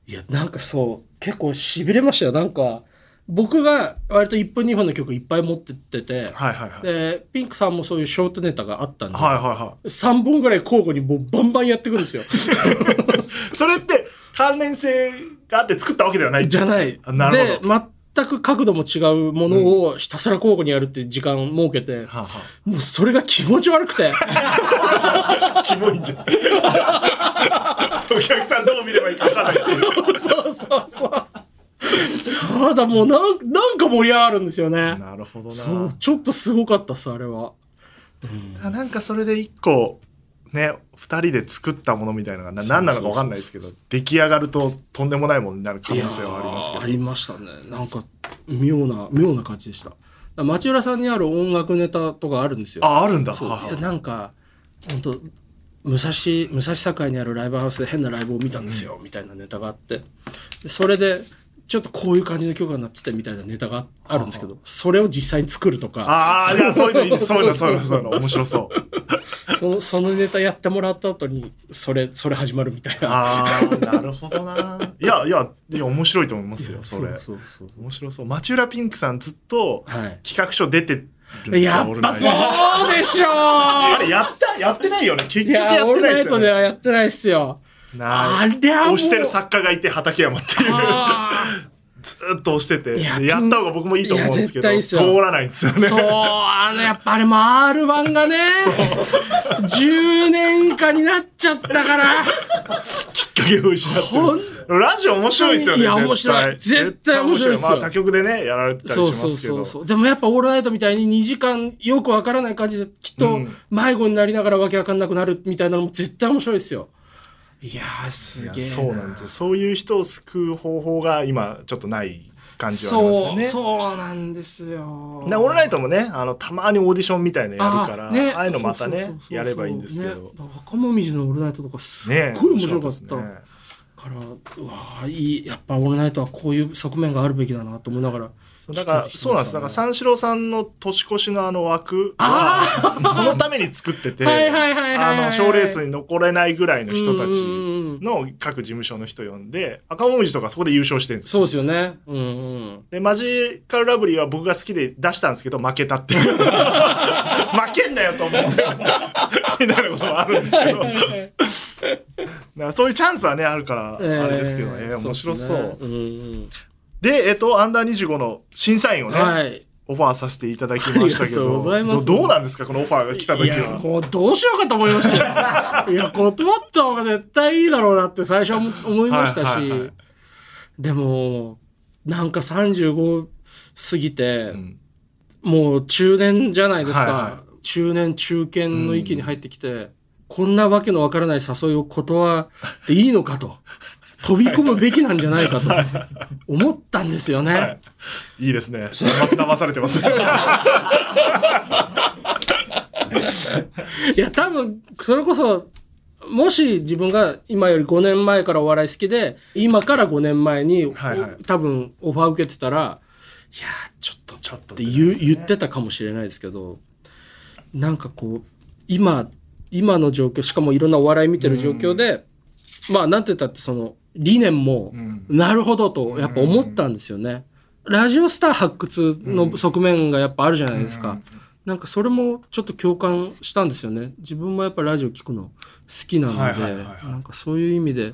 いやなんかそう結構しびれましたよ。なんか僕が割と1分2分の曲いっぱい持ってってて、はいはいはい。でピンクさんもそういうショートネタがあったんで、はいはいはい。3本ぐらい交互にもうバンバンやってくんですよ それって関連性があって作ったわけではないじゃないあなるでほど。全く角度も違うものをひたすら交互にやるっていう時間を設けて、はあはもうそれが気持ち悪くてあ、キモいんじゃん。お客さんどう見ればいいか分かんないっていう。そうそうそう。ただもうなんなんか盛り上がるんですよね。なるほどそうな。ちょっとすごかったっすあれは。なんかそれで一個、ね、二人で作ったものみたいなのが何なのかわかんないですけど、出来上がるととんでもないものになる可能性はありますけど。ありましたね。なんか妙な妙な感じでした。町浦さんにある音楽ネタとかあるんですよ。あ、あるんだ。なんか本当武蔵武蔵境にあるライブハウスで変なライブを見たんですよ、みたいなネタがあってでそれでちょっとこういう感じの曲がなっててみたいなネタがあるんですけど、それを実際に作るとかああ、いや、そういうのいい。そういうの、そういうの、そういうの。面白そう。そのそのネタやってもらった後にそれそれ始まるみたいなああ、なるほどな。いや、いや、いや、面白いと思いますよ、それ。そうそう面白そう。町浦ピンクさんずっとはい企画書出てるんですよ、やっぱオールナイトそうでしょあれ、やった、やってないよね。結い局やってないですよね。ではやってないっすよ。なあれは押してる作家がいて、畠山っていう。あ ずーっと押してて。いやった方が僕もいいと思うんですけど、通らないんですよね。ーそう、あの、やっぱあれも R1 がね、10年以下になっちゃったから、きっかけを失って。ラジオ面白いですよね。いや面白い絶対面白いですよまあ他局でね、やられてたりしますけど。そうそう。でもやっぱオールナイトみたいに2時間よくわからない感じできっとうん迷子になりながらわけわかんなくなるみたいなのも絶対面白いですよ。いやー、すげえ。そうなんですよ。そういう人を救う方法が今ちょっとない感じはありますよね。そうなんですよ。でオールナイトもね、あの、たまにオーディションみたいなのやるから、あ,、ねあいうのまたねやればいいんですけど。ね若もみじのオールナイトとかすっねごい面白かった。ねから、うわーいい、やっぱオールナイトはこういう側面があるべきだなと思いながら。だから、そうなんです。だから、三四郎さんの年越しのあの枠あは、そのために作ってて、あの、賞レースに残れないぐらいの人たちの各事務所の人呼んで、赤もみじとかそこで優勝してるんですよ。そうですよね。うんうん。で、マジカルラブリーは僕が好きで出したんですけど、負けたっていう。負けんなよと思って。みたいなこともあるんですけど。そういうチャンスはね、あるから、あれですけどね、面白そう。でえっと、アンダー25の審査員をね、はい。オファーさせていただきましたけど、どどうなんですか、このオファーが来た時いや、は。もうどうしようかと思いましたよ。いや、断った方が絶対いいだろうなって最初は思いましたし、はいはいはいでも、なんか35過ぎて、うんもう中年じゃないですか。はいは中年中堅の域に入ってきて、こんなわけのわからない誘いを断っていいのかと。飛び込むべきなんじゃないかと思ったんですよね。はい。いいですね。騙されてます。いや、多分、それこそ、もし自分が今より5年前からお笑い好きで、今から5年前に、はいはい多分オファー受けてたら、いやー、ちょっと、ちょっとって言う言ってたかもしれないですけど、なんかこう、今、今の状況、しかもいろんなお笑い見てる状況で、まあ、なんて言ったってその、理念も、んなるほどと、やっぱ思ったんですよね。ラジオスター発掘の側面がやっぱあるじゃないですか。なんかそれもちょっと共感したんですよね。自分もやっぱラジオ聞くの好きなので、なんかそういう意味で、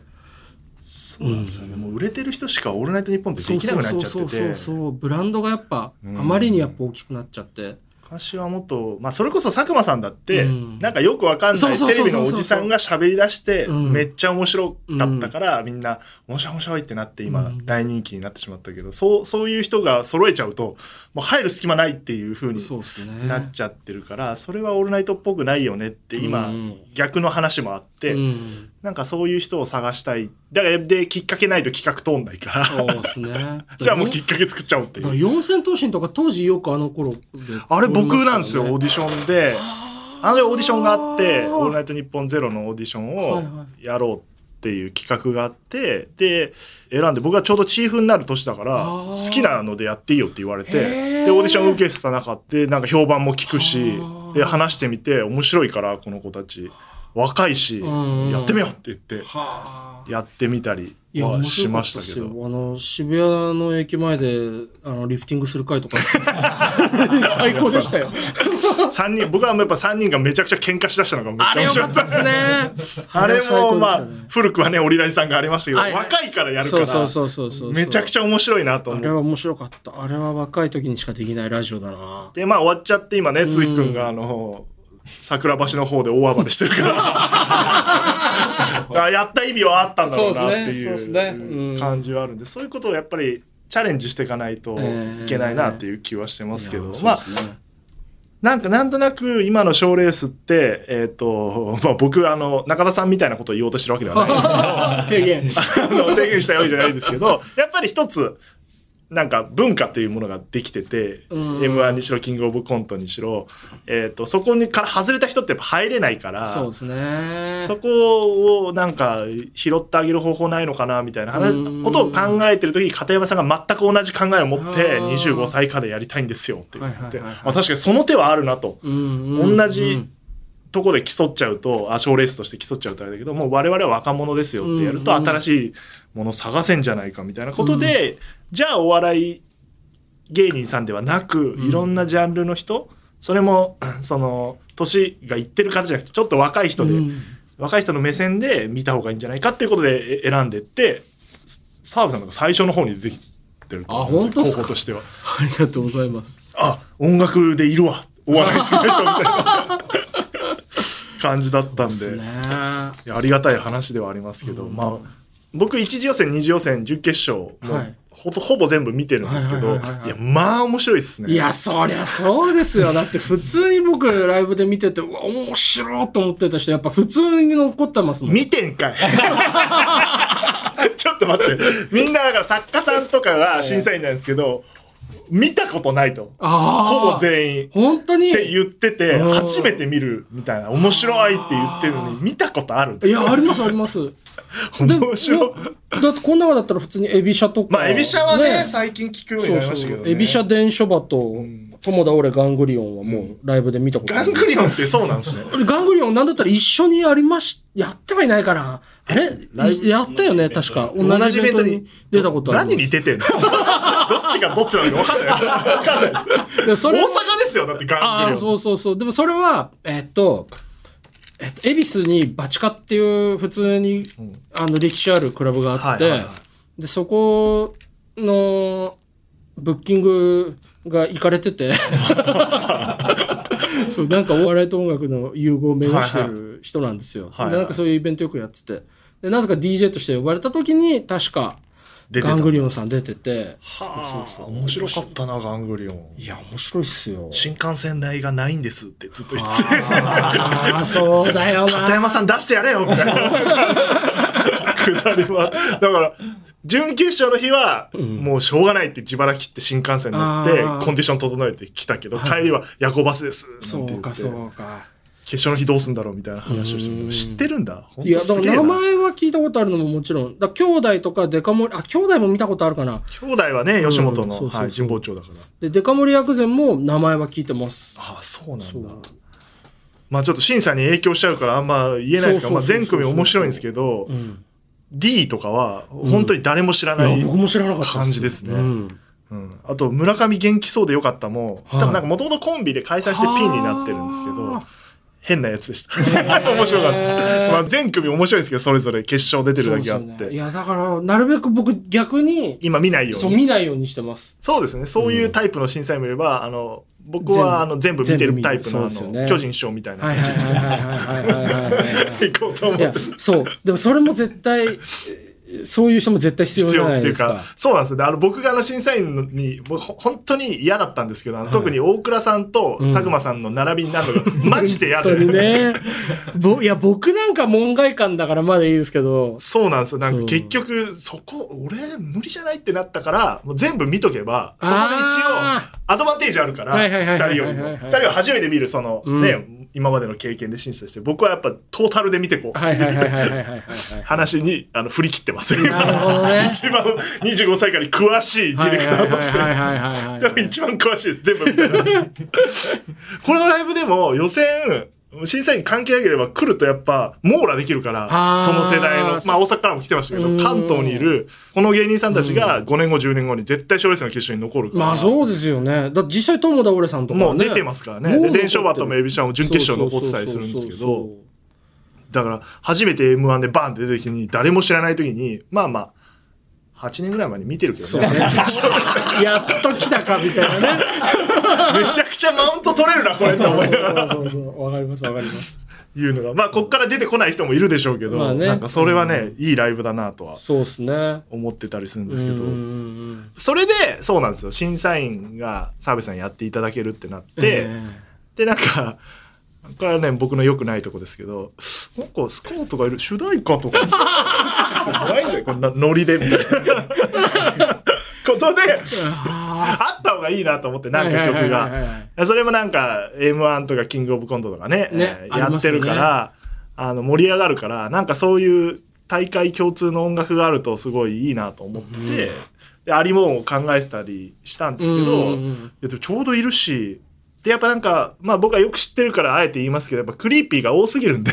そうなんですよね。もう売れてる人しかオールナイトニッポンってできなくなっちゃってそうそうそうて。そうブランドがやっぱあうんまりにやっぱ大きくなっちゃって、昔はもっと、まあそれこそ佐久間さんだって、うん。なんかよくわかんないテレビのおじさんが喋り出して、うん。めっちゃ面白かったから、みんな面白い面白いってなって今うん。大人気になってしまったけど、そう、そういう人が揃えちゃうと、もう入る隙間ないっていう風に。なっちゃってるから、それはオールナイトっぽくないよねって今、うん。逆の話もあって、うん、なんかそういう人を探したい。だから、で、きっかけないと企画通んないから。そうですね。じゃあもうきっかけ作っちゃおうっていう。四千頭身とか当時よくあの頃であれ僕なんですよ、オーねディションで。あのオーディションがあって、オールナイトニッポンゼロのオーディションをやろうっていう企画があって、で、選んで、僕はちょうどチーフになる年だから、好きなのでやっていいよって言われて、で、オーディション受けてた中で、なんか評判も聞くしで、話してみて、面白いから、この子たち。若いし、うんやってみようって言って、はあ。やってみたりはしましたけど。あの、渋谷の駅前で、あの、リフティングする会とか、最高でしたよ。三人、僕はやっぱ三人がめちゃくちゃ喧嘩しだしたのがめっちゃ面白かったたですね。あれもまあ古くはね、オリラジさんがありましたけど、はいはい若いからやるから、そうそうそうそうそう。めちゃくちゃ面白いなと思って。あれは面白かった。あれは若い時にしかできないラジオだな。で、まあ終わっちゃって今ね、ついくんがあの、桜橋の方で大暴れしてるから。あやった意味はあったんだろうなっていそう感じはあるんで、そういうことをやっぱりチャレンジしていかないといけないなっていう気はしてますけど、まあなんかなんとなく今の賞レースって、えっ、と、まあ僕あの、中田さんみたいなことを言おうとしてるわけではないですけど、提言。あの提言したわけじゃないですけど、やっぱり一つ、なんか文化っていうものができてて、うん。M1 にしろ、キングオブコントにしろ、えっ、と、そこにから外れた人ってやっぱ入れないから、そうですね。そこをなんか拾ってあげる方法ないのかなみたいな話うん。ことを考えてる時に片山さんが全く同じ考えを持ってあー25歳以下でやりたいんですよって言って、はいはいはいはい。まあ確かにその手はあるなと。うんうん。同じとこで競っちゃうと、あ、賞レースとして競っちゃうとあれだけど、もう我々は若者ですよってやると、うんうん新しいものを探せんじゃないかみたいなことで、じゃあお笑い芸人さんではなく、ん。いろんなジャンルの人、それも、その、年がいってる方じゃなくて、ちょっと若い人で、うん。若い人の目線で見た方がいいんじゃないかっていうことでえ選んでって、澤部さんが最初の方に出てきてると思うんですよ候補としては。ありがとうございます。あ、音楽でいるわ。お笑いする人みたいな 感じだったんで。ねありがたい話ではありますけど、うんまあ、僕一次予選、二次予選、準決勝も、はいほとほぼ全部見てるんですけど、はいや、まあ面白いですね。いや、そりゃそうですよ。だって普通に僕ライブで見てて、うわ、面白いと思ってた人、やっぱ普通に残ってますもん。見てんかい ちょっと待って。みんなだから作家さんとかが審査員なんですけど、見たことないと。ほぼ全員。本当に？って言ってて、うん初めて見るみたいな、面白いって言ってるのに、見たことあるいや、あります、あります。面白い。だってこの中だったら普通にエビシャとか。まあ、エビシャはね、最近聞くようになりましたけどね。エビシャ伝書バとん、友田俺ガングリオンはもうライブで見たことある。ガングリオンってそうなんですね。ガングリオンなんだったら一緒にやりまし、やってはいないかな。あれライブいやったよね、確か。同同じイベントにに出たことある。何に出てんの？どっちがどっちなのか分かんない。分かんないです。でそれ大阪ですよ、だってガンああ。そうそうそう。でもそれは、えっと、えっと、恵比寿にバチカっていう普通に、んあの歴史あるクラブがあって、はいはいはで、そこのブッキングが行かれてて、そう、なんかお笑いと音楽の融合を目指してる人なんですよ。はいはいで、なんかそういうイベントよくやってて。で、なぜか DJ として呼ばれた時に、確か、ガングリオンさん出てて、はあ、面白かったな、ガングリオン。いや、面白いっすよ。新幹線代がないんですってずっと言ってて。ああ、そうだよな。片山さん出してやれよみたいな。くだりは。だから、準決勝の日は、もうしょうがないって自腹切って新幹線乗ってコンディション整えてきたけど、帰りは夜行バスです。そうか、なんて言ってそうか。決勝の日どうすんだろうみたいな話をしてうん知ってるんだ。本いや。名前は聞いたことあるのももちろん。だ兄弟とかデカ盛り、あ、兄弟も見たことあるかな。兄弟はね、吉本の、神保町だから。で、デカ盛り薬膳も名前は聞いてます。ああ、そうなんだ。まあちょっと審査に影響しちゃうからあんま言えないですけど、まあ全組面白いんですけどう、ん。D とかは本当に誰も知らないい。や、僕も知らなかった感じですねうん。うん、あと、村上元気そうでよかったも、はい多分なんかもともとコンビで開催してピンになってるんですけどは、変なやつでした。面白かった。まあ全組面白いんですけど、それぞれ決勝出てるだけあっそうですよねいて。や、だから、なるべく僕逆に、今見ないよそううに。見ないようにしてます。そうですね。そういうタイプの審査員もいれば、あの、僕はあの全部見てるタイプのね巨人師匠みたいな感じで。行こうと思って。、そう。でもそれも絶対、えそういう人も絶対必要必じゃ要っていうかないですか。、そうなんですよね。あの、僕があの審査員に、もうほ本当に嫌だったんですけど、あの特に大倉さんと佐久間さんの並びになるのが、マジで嫌で。本ね。ぼいや、僕なんか門外観だからまだいいですけど、そうなんですよ。なんか結局、そこ、俺、無理じゃないってなったから、もう全部見とけば、そこで一応あ、アドバンテージあるから、はいはいはいはい二人よりも。はいはい二人は初めて見る、その、うんね、今までの経験で審査して、僕はやっぱトータルで見てこう。はいはいはいはいはいはいはい。話に、あの、振り切ってます。なるほどね 一番25歳以下に詳しいディレクターとして。多分一番詳しいです。全部見たら。このライブでも予選、審査員関係なければ来るとやっぱ網羅できるからその世代の、まあ大阪からも来てましたけど、うん関東にいるこの芸人さんたちが5年後、10年後に絶対賞レースの決勝に残るから。まあそうですよね。だ実際友田俺さんとかはねもう出てますからね。で、伝承バットもエビシャンも準決勝残ってたりするんですけど、だから初めて M1 でバンって出てきてに誰も知らない時に、まあまあ、8年ぐらい前に見てるけどね。やっと来たかみたいなね。めちゃくちゃマウント取れるな、これって思いながら。そうそう。わかりますわかります。いうのが、まあ、こっから出てこない人もいるでしょうけど、まあねなんかそれはね、いいライブだなとはそうですね。思ってたりするんですけど、うんうんうんそれで、そうなんですよ。審査員が澤部さんやっていただけるってなって、えで、なんか、これはね、僕の良くないとこですけど、なんかスカートがいる、主題歌とか、ないんだよ、こんなノリで、みたいな。ことで、えああった方がいいなと思って、ーなんか曲が。はいそれもなんか、M1 とかキングオブコントとかね、ねえーやってるから、あの、盛り上がるから、なんかそういう大会共通の音楽があるとすごいいいなと思ってて、で、ありもんを考えてたりしたんですけど、ちょうどいるし、で、やっぱなんか、まあ僕はよく知ってるからあえて言いますけど、やっぱクリーピーが多すぎるんで、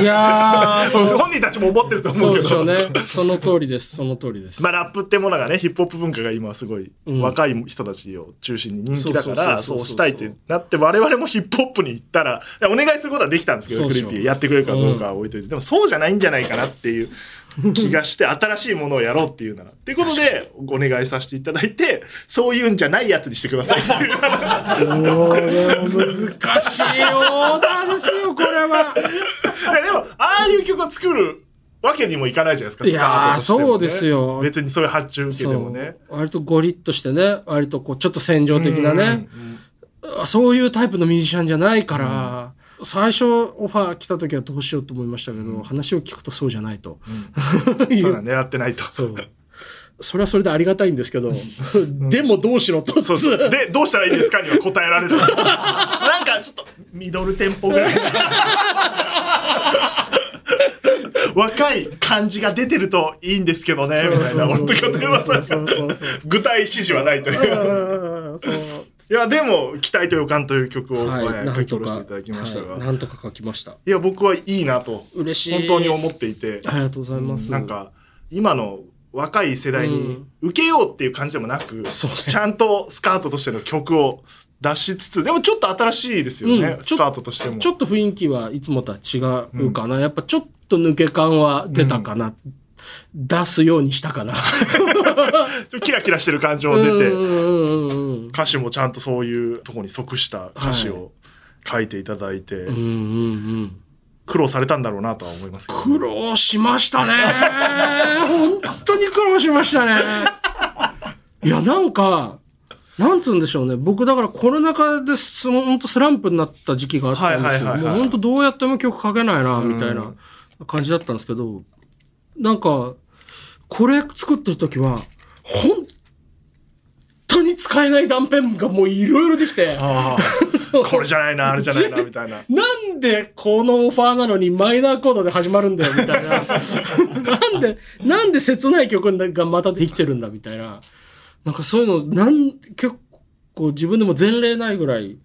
いやー、そう本人たちも思ってると思そううけど。でしょうね。その通りです。その通りです。まあ、ラップってものがね、ヒップホップ文化が今すごいうん若い人たちを中心に人気だから、そうそうそうそうそうそうしたいってなって、我々もヒップホップに行ったら、お願いすることはできたんですけど、そうそうクリーピーやってくれるかどうかは置いといて、でもそうじゃないんじゃないかなっていう気がして、新しいものをやろうっていうなら。っていうことで、お願いさせていただいて、そういうんじゃないやつにしてくださいっていう。難しいオーダーですよ、これは。でも、ああいう曲を作るわけにもいかないじゃないですか、いやースタートとしても、ね。そうですよ別にそういう発注受けでもね。割とゴリッとしてね、割とこう、ちょっと戦場的なね、うんうんうんあそういうタイプのミュージシャンじゃないから、最初オファー来た時はどうしようと思いましたけど、話を聞くとそうじゃないと。そうだ、狙ってないと。そう。それはそれでありがたいんですけど、でもどうしろと。そうそう。で、どうしたらいいんですかには答えられる。なんかちょっと、ミドルテンポぐらい。若い感じが出てるといいんですけどね、みたいな。具体指示はないという。うんそう。いや、でも、期待と予感という曲を、はい、えー書き下ろしていただきましたが。はいなんとか書きました。いや、僕はいいなと、嬉しい。本当に思っていて。ありがとうございます。なんか、今の若い世代に受けようっていう感じでもなく、そうねちゃんとスカートとしての曲を出しつつ、でもちょっと新しいですよね、うんスカートとしても。ちょっと雰囲気はいつもとは違うかな。やっぱちょっと抜け感は出たかな。出すようにしたかな。キラキラしてる感情が出て、歌詞もちゃんとそういうとこに即した歌詞を書いていただいて、うんうんうん苦労されたんだろうなとは思いますけど、苦労しましたね。本当に苦労しましたね。いや、なんか、なんつうんでしょうね。僕だからコロナ禍です、本当スランプになった時期があったんですよ。もう本当どうやっても曲書けないな、みたいな感じだったんですけど、なんか、これ作ってる時は、本当に使えない断片がもういろいろできて、これじゃないな、あれじゃないな、みたいな。なんでこのオファーなのにマイナーコードで始まるんだよみたいな。なんで、なんで切ない曲がまたできてるんだみたいな。なんかそういうの、なん、結構自分でも前例ないぐらい。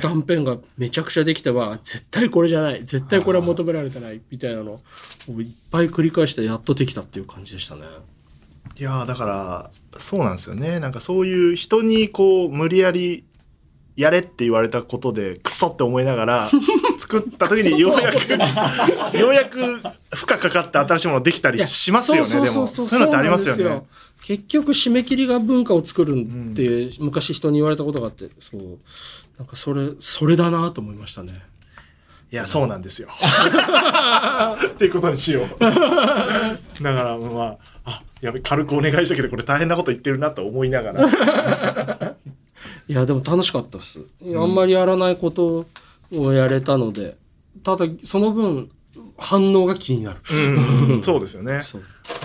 断片がめちゃくちゃできては、絶対これじゃない。絶対これは求められてない。みたいなのをいっぱい繰り返してやっとできたっていう感じでしたね。いやーだから、そうなんですよね。なんかそういう人にこう、無理やり、やれって言われたことで、クソって思いながら、作った時にようやく、ようやく負荷かかって新しいものできたりしますよね、でも。そういうのってありますよね。結局締め切りが文化を作るって、昔人に言われたことがあって、そう。なんかそれ、それだなと思いましたね。いや、そうなんですよ。っていうことにしよう。だから、まあ、あ、やべ、軽くお願いしたけど、これ大変なこと言ってるなと思いながら。いや、でも楽しかったっす。あんまりやらないことをやれたので、ただ、その分、反応が気になる。うん、そうですよね。そう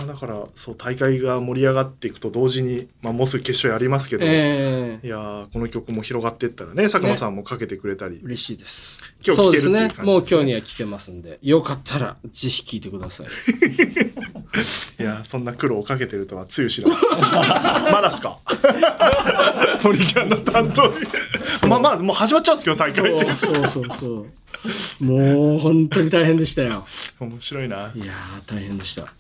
だから、そう、大会が盛り上がっていくと同時に、まあ、もうすぐ決勝やりますけど、ええいやーこの曲も広がっていったらね、佐久間さんもかけてくれたり、嬉しいです。今日聴けるっていう感じですねそうですね。もう今日には聞けますんで、よかったらぜひ聞いてください。いやーそんな苦労をかけてるとはつゆ知らず。まだっすか ポリギャンの担当に。まあまあ、もう始まっちゃうんですけど、大会って。そうそうそうそう。もう本当に大変でしたよ。面白いな。いやー、大変でした。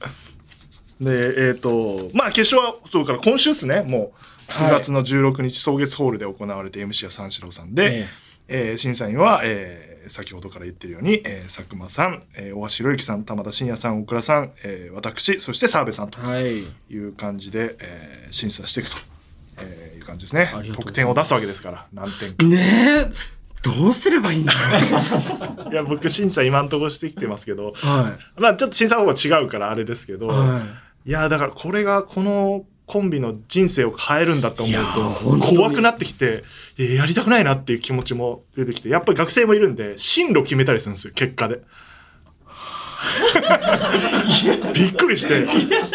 で、えっ、と、まあ決勝は、そうから今週ですね、もう、はい9月の16日、草月ホールで行われて MC は三四郎さんで、ええー審査員は、えー先ほどから言ってるように、えー佐久間さん、えー大橋宏之さん、玉田真也さん、大倉さん、えー私、そして澤部さんとはい。いう感じで、えー審査していくと、えーいう感じですね得点を出すわけですから、何点か。ねえ、どうすればいいんだろ いや、僕審査今んとこしてきてますけど、う。はまあちょっと審査方法違うからあれですけど、い。はいや、だからこれがこのコンビの人生を変えるんだと思うと怖くなってきて、いややりたくないなっていう気持ちも出てきて、やっぱり学生もいるんで、進路決めたりするんですよ、結果で。びっくりして、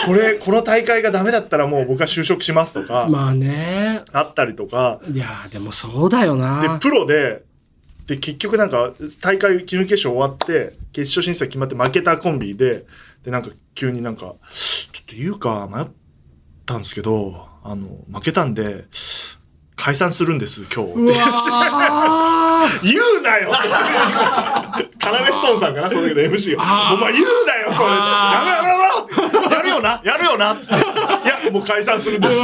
これ、この大会がダメだったらもう僕は就職しますとか、まあね。あったりとか、いやーでもそうだよで、な。プロで、で、結局なんか、大会、準決勝終わって、決勝進出が決まって負けたコンビで、で、なんか、急になんか、と言うか迷ったんですけど、あの、負けたんで、解散するんです、今日。言うなよ カナメストーンさんかな、その時の MC お前言うなよ、それ。あやめろやめろやるよなやるよなつって。いや、もう解散するんです。う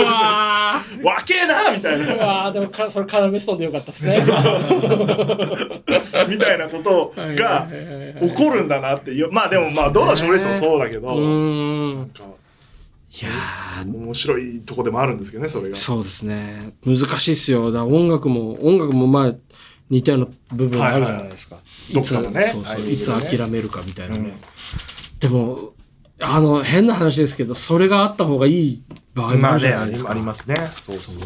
わけえなみたいな。でもかそれカナメストーンでよかったですね。みたいなことが起こるんだなっていう。まあでもまあ、どの賞レースもそうだけど。なんかいやー面白いとこでもあるんですけどね、それが。そうですね。難しいっすよ。だから音楽も、音楽もまあ、似たような部分あるじゃないですか。どっかのねいつそうそう、タイミンいつ諦めるかみたいなね。うんでも、あの、変な話ですけど、それがあった方がいい場合もあるじまあね、ありゃないですか。ありますね。そうそう。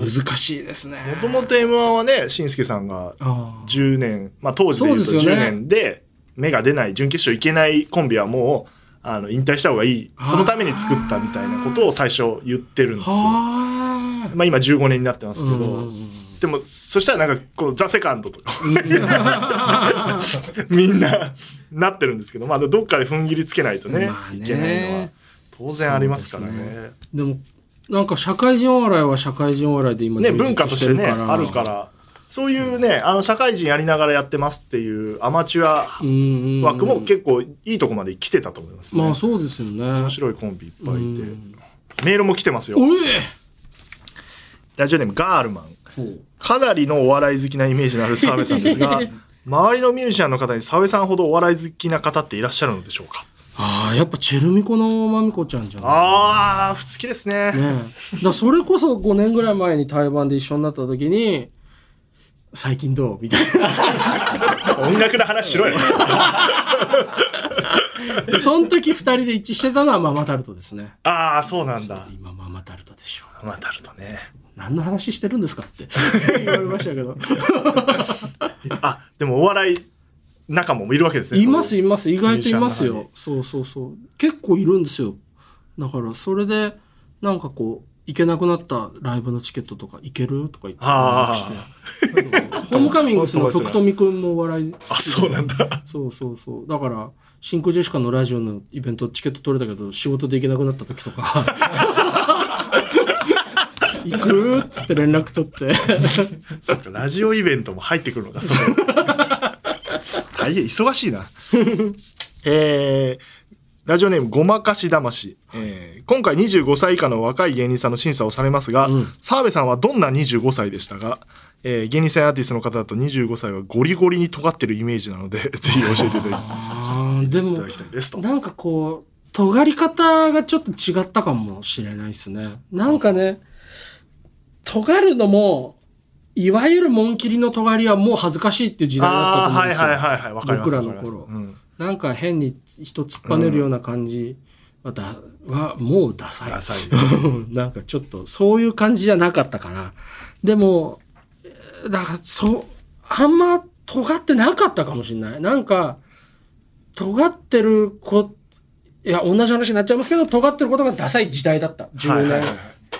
も難しいですね。ともと M1 はね、しんすけさんがあー10年、まあ当時で言うと10そうですよね年で目が出ない、準決勝行けないコンビはもう、あの、引退した方がいい。そのために作ったみたいなことを最初言ってるんですよ。はまあ今15年になってますあ。けど、うんでも、そしたらなんか、このザ・セカンドとか、みんな、なってるんですけど、まあ、どっかで踏ん切りつけないとね、まあね。いけないのは、当然ありますからそうでね。でも、なんか社会人お笑いは社会人お笑いで今ね、文化としてね、あるから、そういうね、あの、社会人やりながらやってますっていうアマチュア枠も結構いいとこまで来てたと思いますね。まあそうですよね。面白いコンビいっぱいいてうん。メールも来てますよ。ラジオネームガールマン。かなりのお笑い好きなイメージのある澤部さんですが、周りのミュージシャンの方に澤部さんほどお笑い好きな方っていらっしゃるのでしょうか？ああ、やっぱチェルミコのまみこちゃんじゃないああ、好きですね。ねえ。だそれこそ5年ぐらい前に対バンで一緒になった時に、最近どう？みたい音楽の話しろよ。その時二人で一致してたのはママタルトですね。ああ、そうなんだ。今ママタルトでしょ。まあ、なるとね。何の話してるんですかって 言われましたけど。あ、でもお笑い仲間もいるわけですね。います、います。意外といますよ。そうそうそう。結構いるんですよ。だから、それで、なんかこう、行けなくなったライブのチケットとか、行ける？とか言って。ホームカミングスの福富くんもお笑いあ、そうなんだ。そうそうそう。だから、真空ジェシカのラジオのイベントチケット取れたけど、仕事で行けなくなった時とか、行く？っつって連絡取って。そっか、ラジオイベントも入ってくるのか、それ。大変忙しいな。えー、ラジオネームごまかし魂。えー今回25歳以下の若い芸人さんの審査をされますが、うん澤部さんはどんな25歳でしたが、えー芸人さんやアーティストの方だと25歳はゴリゴリに尖ってるイメージなので、ぜひ教えていただきあーでもいただ、きたいですと。なんかこう、尖り方がちょっと違ったかもしれないですね。なんかね、尖るのも、いわゆる紋切りの尖りはもう恥ずかしいっていう時代だったと思うんですよ。はいはいはい、わかります。僕らの頃うんなんか変に人突っぱねるような感じはだ、はもうダサい。ダサい なんかちょっとそういう感じじゃなかったかな。でも、えーだからそう、あんま尖ってなかったかもしれない。なんか、尖ってる子、いや、同じ話になっちゃいますけど、尖ってることがダサい時代だった。10年。はいはいはい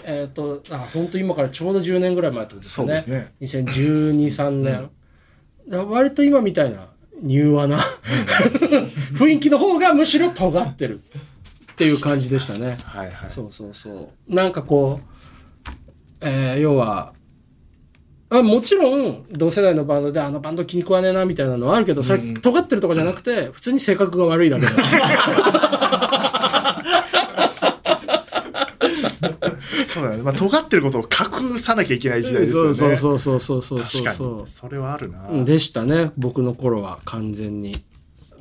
えっ、と、あ、本当今からちょうど10年ぐらい前ってことですね。うですね。2012、3年。だから割と今みたいな柔和な雰囲気の方がむしろ尖ってるっていう感じでしたね。はいはい。そうそうそう。なんかこう、えー要は、あもちろん同世代のバンドであのバンド気に食わねえなみたいなのはあるけど、それ尖ってるとかじゃなくて、普通に性格が悪いだけだ。そうだね。まあ、尖ってることを隠さなきゃいけない時代ですよね。そうそうそうそうそうそう確かそに。それはあるな。う。でしたね、僕の頃は完全に。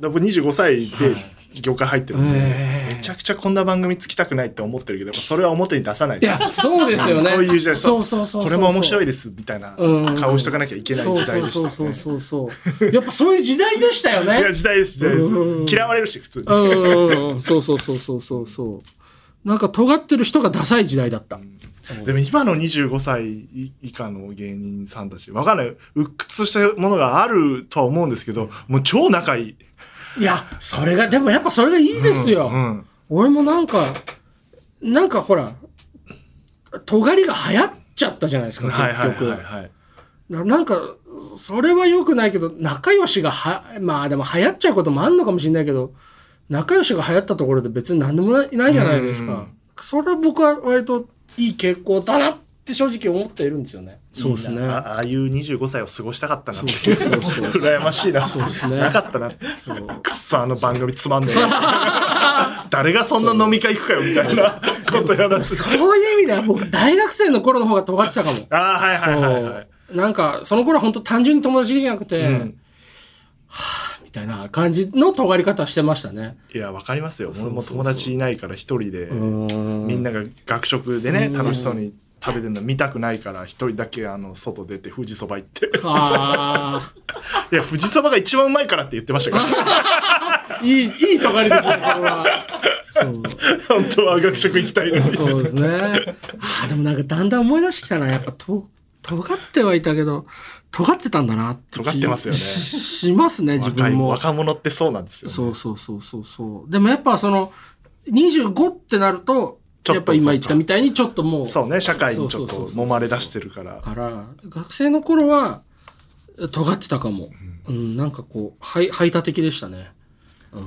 だ僕25歳で業界入ってるんで、ええめちゃくちゃこんな番組つきたくないって思ってるけど、それは表に出さないいや、そうですよね。そういう時代そうそうそうそう。これも面白いでですみたいなうん顔しとかなきゃいけない時代でしたね。そうそうそうそうそう。やっぱそういう時代でしたよね。いや、時代です、時代ですうん。嫌われるし、普通に。そうそうそうそうそうそう。なんか尖ってる人がダサい時代だった。でも今の25歳以下の芸人さんたち、わかんない。鬱屈したものがあるとは思うんですけど、もう超仲いい。いや、それが、でもやっぱそれがいいですよ。うんうん俺もなんか、なんかほら、尖りが流行っちゃったじゃないですか、結はいはい局。はいはい。ななんか、それは良くないけど、仲良しがは、まあでも流行っちゃうこともあんのかもしれないけど、仲良しが流行ったところで別に何でもないないじゃないですかうん。それは僕は割といい傾向だなって正直思っているんですよね。そうですね。あああいう25歳を過ごしたかったなって。そうそうそう羨ましいな。そうですねなかったな。くっそあの番組つまんねえな。誰がそんな飲み会行くかよみたいなことやらず。そういう意味では僕、大学生の頃の方が尖ってたかも。ああ、はいはいはいはい。なんか、その頃は本当単純に友達できなくて、うんみたいな感じの尖り方してましたね。いや、わかりますよ。そ俺も友達いないから一人で、みみんなが学食でね、うん楽しそうに食べてるの見たくないから、一人だけあの、外出て富士そば行って。あ いや、富士そばが一番うまいからって言ってましたから。あ、いい、いい尖りですね、それは。そう。本当は学食行きたいのに。そうですね。あーでもなんかだんだん思い出してきたな。やっぱと、尖ってはいたけど、尖ってたんだなって気尖ってますよねししますね、自分も。若者ってそうなんですよ、ね。そうそうそうそうそう。でもやっぱその、25ってなると、やっぱ今言ったみたいにちょっともう、そうね、社会にちょっと揉まれ出してるから。から、学生の頃は、尖ってたかも。うん、なんかこう、排排他的でしたね。うん。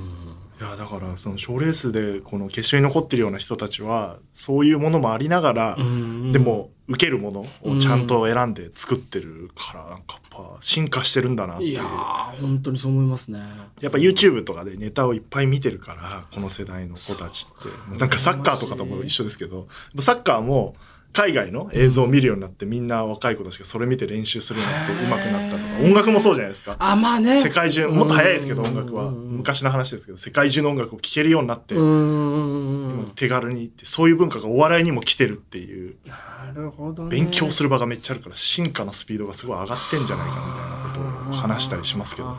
いや、だから、その賞レースで、この決勝に残ってるような人たちは、そういうものもありながら、うんでも、受けるものをちゃんと選んで作ってるから、なんかやっぱ、進化してるんだなっていう。いやー、本当にそう思いますね。やっぱ YouTube とかでネタをいっぱい見てるから、この世代の子たちって。なんかサッカーとかとも一緒ですけど、サッカーも海外の映像を見るようになって、みんな若い子たちがそれ見て練習するようになって上手くなったとか、音楽もそうじゃないですか。あ、まあね。世界中、もっと早いですけど、うん音楽は。うん昔の話ですけど、世界中の音楽を聴けるようになって、うん。手軽にって、そういう文化がお笑いにも来てるっていう、なるほどね。勉強する場がめっちゃあるから、進化のスピードがすごい上がってんじゃないかみたいなことを話したりしますけどね。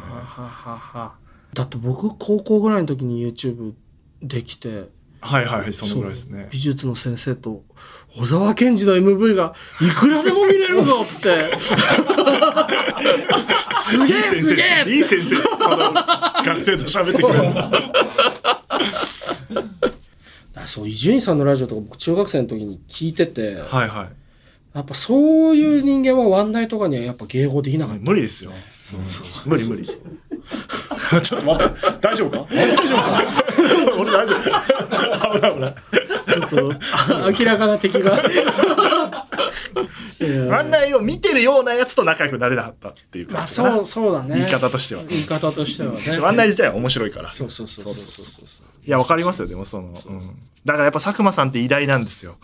だって僕、高校ぐらいの時に YouTube できて、はいはいはい、そのぐらいですね。美術の先生と、小沢健二の MV がいくらでも見れるぞって。すげえいい先すげえ生、いい先生、学生と喋ってくれる。あそう、伊集院さんのラジオとか僕中学生の時に聞いてて、はいはい。やっぱそういう人間はワンナイとかにはやっぱ迎合できなかった。無理ですよ。無理無理。ちょっと待って、大丈夫か？大丈夫か？俺大丈夫。危ない危ない。ちょっとあ明らかな敵が。案内を見てるようなやつと仲良くなれなかったっていうまあそう、そうだね。言い方としては。言い方としてはね。案内自体は面白いから。そうそうそうそうそうそう。いや、わかりますよ、でもその、うん。だからやっぱ佐久間さんって偉大なんですよ。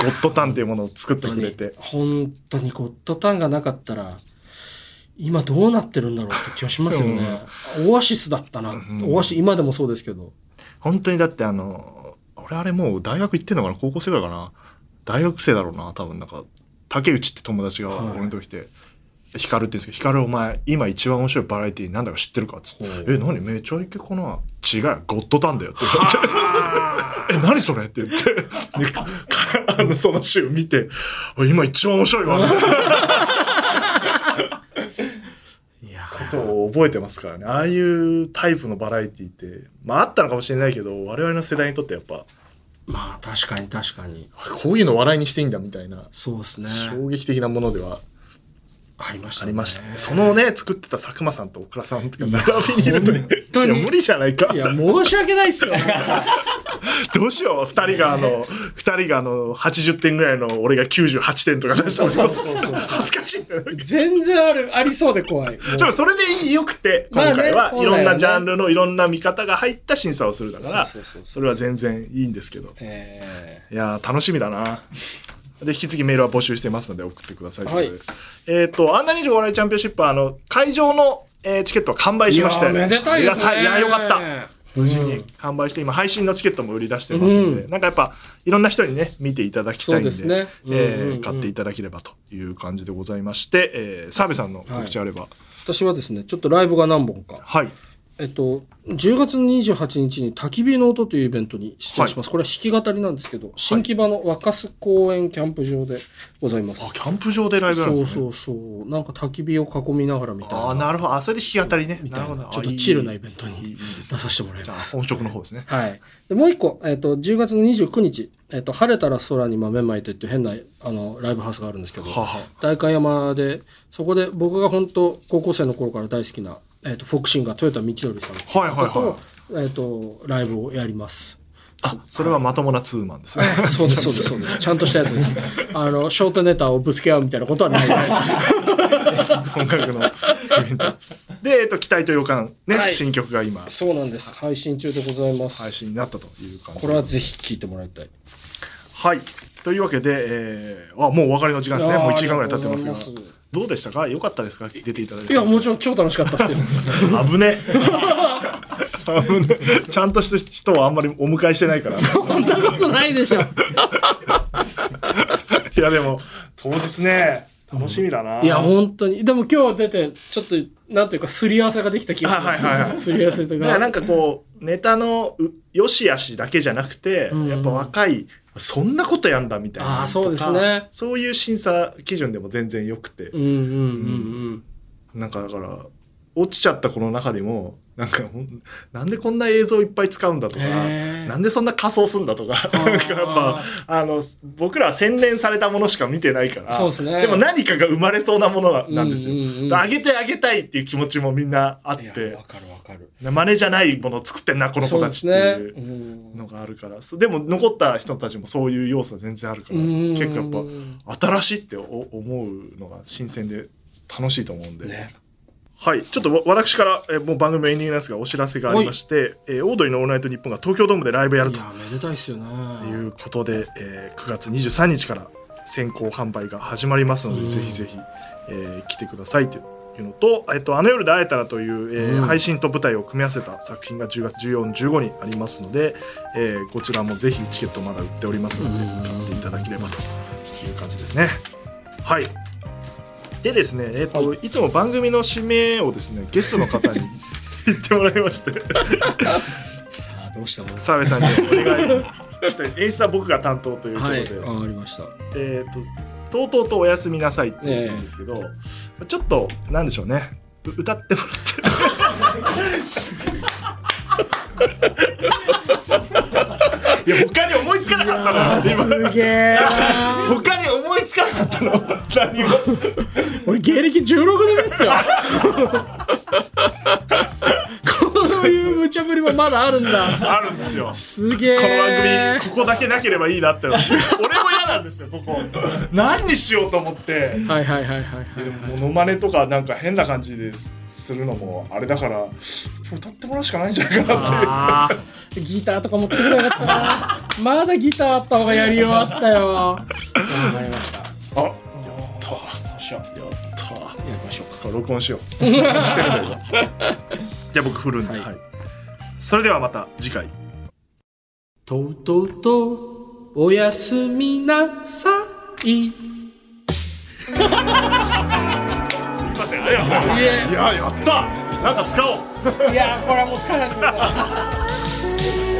ゴッドタンっていうものを作ってくれて。本当にゴッドタンがなかったら、今どうなってるんだろうって気がしますよね。オアシスだったな。オアシス、今でもそうですけど。本当にだってあの、俺あれもう大学行ってんのかな？高校生ぐらいかな？大学生だろうな多分。なんか、竹内って友達がはい。俺の時来て、ヒカルって言うんですけど、ヒカルお前、今一番面白いバラエティーなんだか知ってるかっつって。え、何？めちゃイケかな？違うよ、ゴッドタンだよって言われて、え、何それ？って言って、あの、その週見て、あ今一番面白いわ、みたいないやことを覚えてますからね。ああいうタイプのバラエティーって、まああったのかもしれないけど、我々の世代にとってやっぱ、まあ確かに確かに。こういうの笑いにしていいんだみたいな、そうですね。衝撃的なものではありましたありましたね。そのね、作ってた佐久間さんと倉さんとか並びにいると、いや無理じゃないかい。や、申し訳ないっすよ。どうしよう、二人があの、二人があの、80点ぐらいの俺が98点とか出したらそうそうそう。恥ずかしい。全然ある、ありそうで怖い。でもそれでよくて、今回は本来はねいろんなジャンルのいろんな見方が入った審査をするだから、そうそうそうそれは全然いいんですけど。えいやー楽しみだな。で、引き続きメールは募集してますので送ってください。はいえっ、と、アンダー25笑いチャンピオンシップは、あの、会場の、えーチケットは完売しまして。いやめでたいですねありがたい。いや、よかった。無事に販売して、今配信のチケットも売り出してますので、うんなんかやっぱいろんな人にね、見ていただきたいんで、ですねえうんうんうんー買っていただければという感じでございまして、えー、澤部さんの告知あれば。私はですね、ちょっとライブが何本か。はい。えっと、10月の28日に焚き火の音というイベントに出演します。これは弾き語りなんですけど、新木場の若洲公園キャンプ場でございます。あ、キャンプ場でライブなんですね。そうそうそう。なんか焚き火を囲みながらみたいな。ああ、なるほど。あ、それで弾き語りね。みたいな。な。ちょっとチルなイベントいいいいに。出させてもらいじゃあ、ます。本職の方ですね。はい。で、もう一個、えっ、と、10月の29日、えっ、と、晴れたら空に豆まいてっていう変な、あの、ライブハウスがあるんですけど、はあは代官山で、そこで僕が本当高校生の頃から大好きな、えっ、と、フォークシンガー、豊田道則さんはいはいはいと、えっ、と、ライブをやります。あ、それはまともなツーマンですね。そうです、そうです、そうです。ちゃんとしたやつです。あの、ショートネタをぶつけ合うみたいなことはないです。音楽の。で、えっと、期待と予感、ね、はい新曲が今、そうなんです。配信中でございます。配信になったという感じこれはぜひ聴いてもらいたい。はい。というわけで、えー、あ、もうお別れの時間ですね。もう1時間ぐらい経ってますがどうでしたか？良かったですか？出ていただいて。いや、もちろん超楽しかったですよ。危ね。危ね。ちゃんとした人はあんまりお迎えしてないから。そんなことないでしょ。いや、でも、当日ね、楽しみだな。いや、本当に。でも今日出て、ちょっと、なんていうか、すり合わせができた気がす。はいはいはいすり合わせとか。なんかこう、ネタのうよしあしだけじゃなくて、うんやっぱ若い、そんなことやんだみたいな。あーそうですね。そういう審査基準でも全然良くて、うんうん。うん。なんかだから、落ちちゃった子の中でも、なんかほん、なんでこんな映像いっぱい使うんだとか、なんでそんな仮装すんだとか、やっぱ、あの、僕らは洗練されたものしか見てないから、そうですねでも何かが生まれそうなものななんですよ。うんうんうんあげてあげたいっていう気持ちもみんなあってわ、かるわかる。真似じゃないものを作ってんな、この子たちっていうのがあるから。でも残った人たちもそういう要素は全然あるから、うん結構やっぱ新しいってお思うのが新鮮で楽しいと思うんで。ね。はい。ちょっとわ私から、えーもう番組エンディングなんですが、お知らせがありまして、えーオードリーのオールナイトニッポンが東京ドームでライブやるといや、めでたいっすよね。いうことで、えー9月23日から先行販売が始まりますので、うんぜひぜひ、えー来てくださいというのと、えっと、あの夜で会えたらという、えーうん配信と舞台を組み合わせた作品が10月14、15にありますので、えーこちらもぜひチケットまだ売っておりますので、うん買っていただければという感じですね。はい。でですね、えっ、と、、はいつも番組の指名をですね、ゲストの方に 言ってもらいまして、さあ、どうしたの？澤部さんにお願いして、演出は僕が担当ということで、はい、わかりました。えっ、と、とうとうとおやすみなさいって言うんですけど、ちょっと、なんでしょうね。う歌ってもらって。いや、他に思いつかなかったの。今すげえ。他に思いつかなかったの。何も。俺芸歴16年ですよ。こういう無茶ぶりもまだあるんだ。あるんですよ。すげえ。この番組、ここだけなければいいなって。俺も嫌なんですよ、ここ。何にしようと思って。はいはいはいはいはい。モノマネとかなんか変な感じですするのもあれだから歌ってもらうしかないんじゃないかなってギターとか持ってくればよかったな。まだギターあった方がやりようあったよ。わかりました。録音しよう。してみたいなじゃあ僕振るんで、はい。はい。それではまた次回。とうとうとおやすみなさい。すいません。ありがとうございます。いややった。なんか使おう。いやこれはもう使わない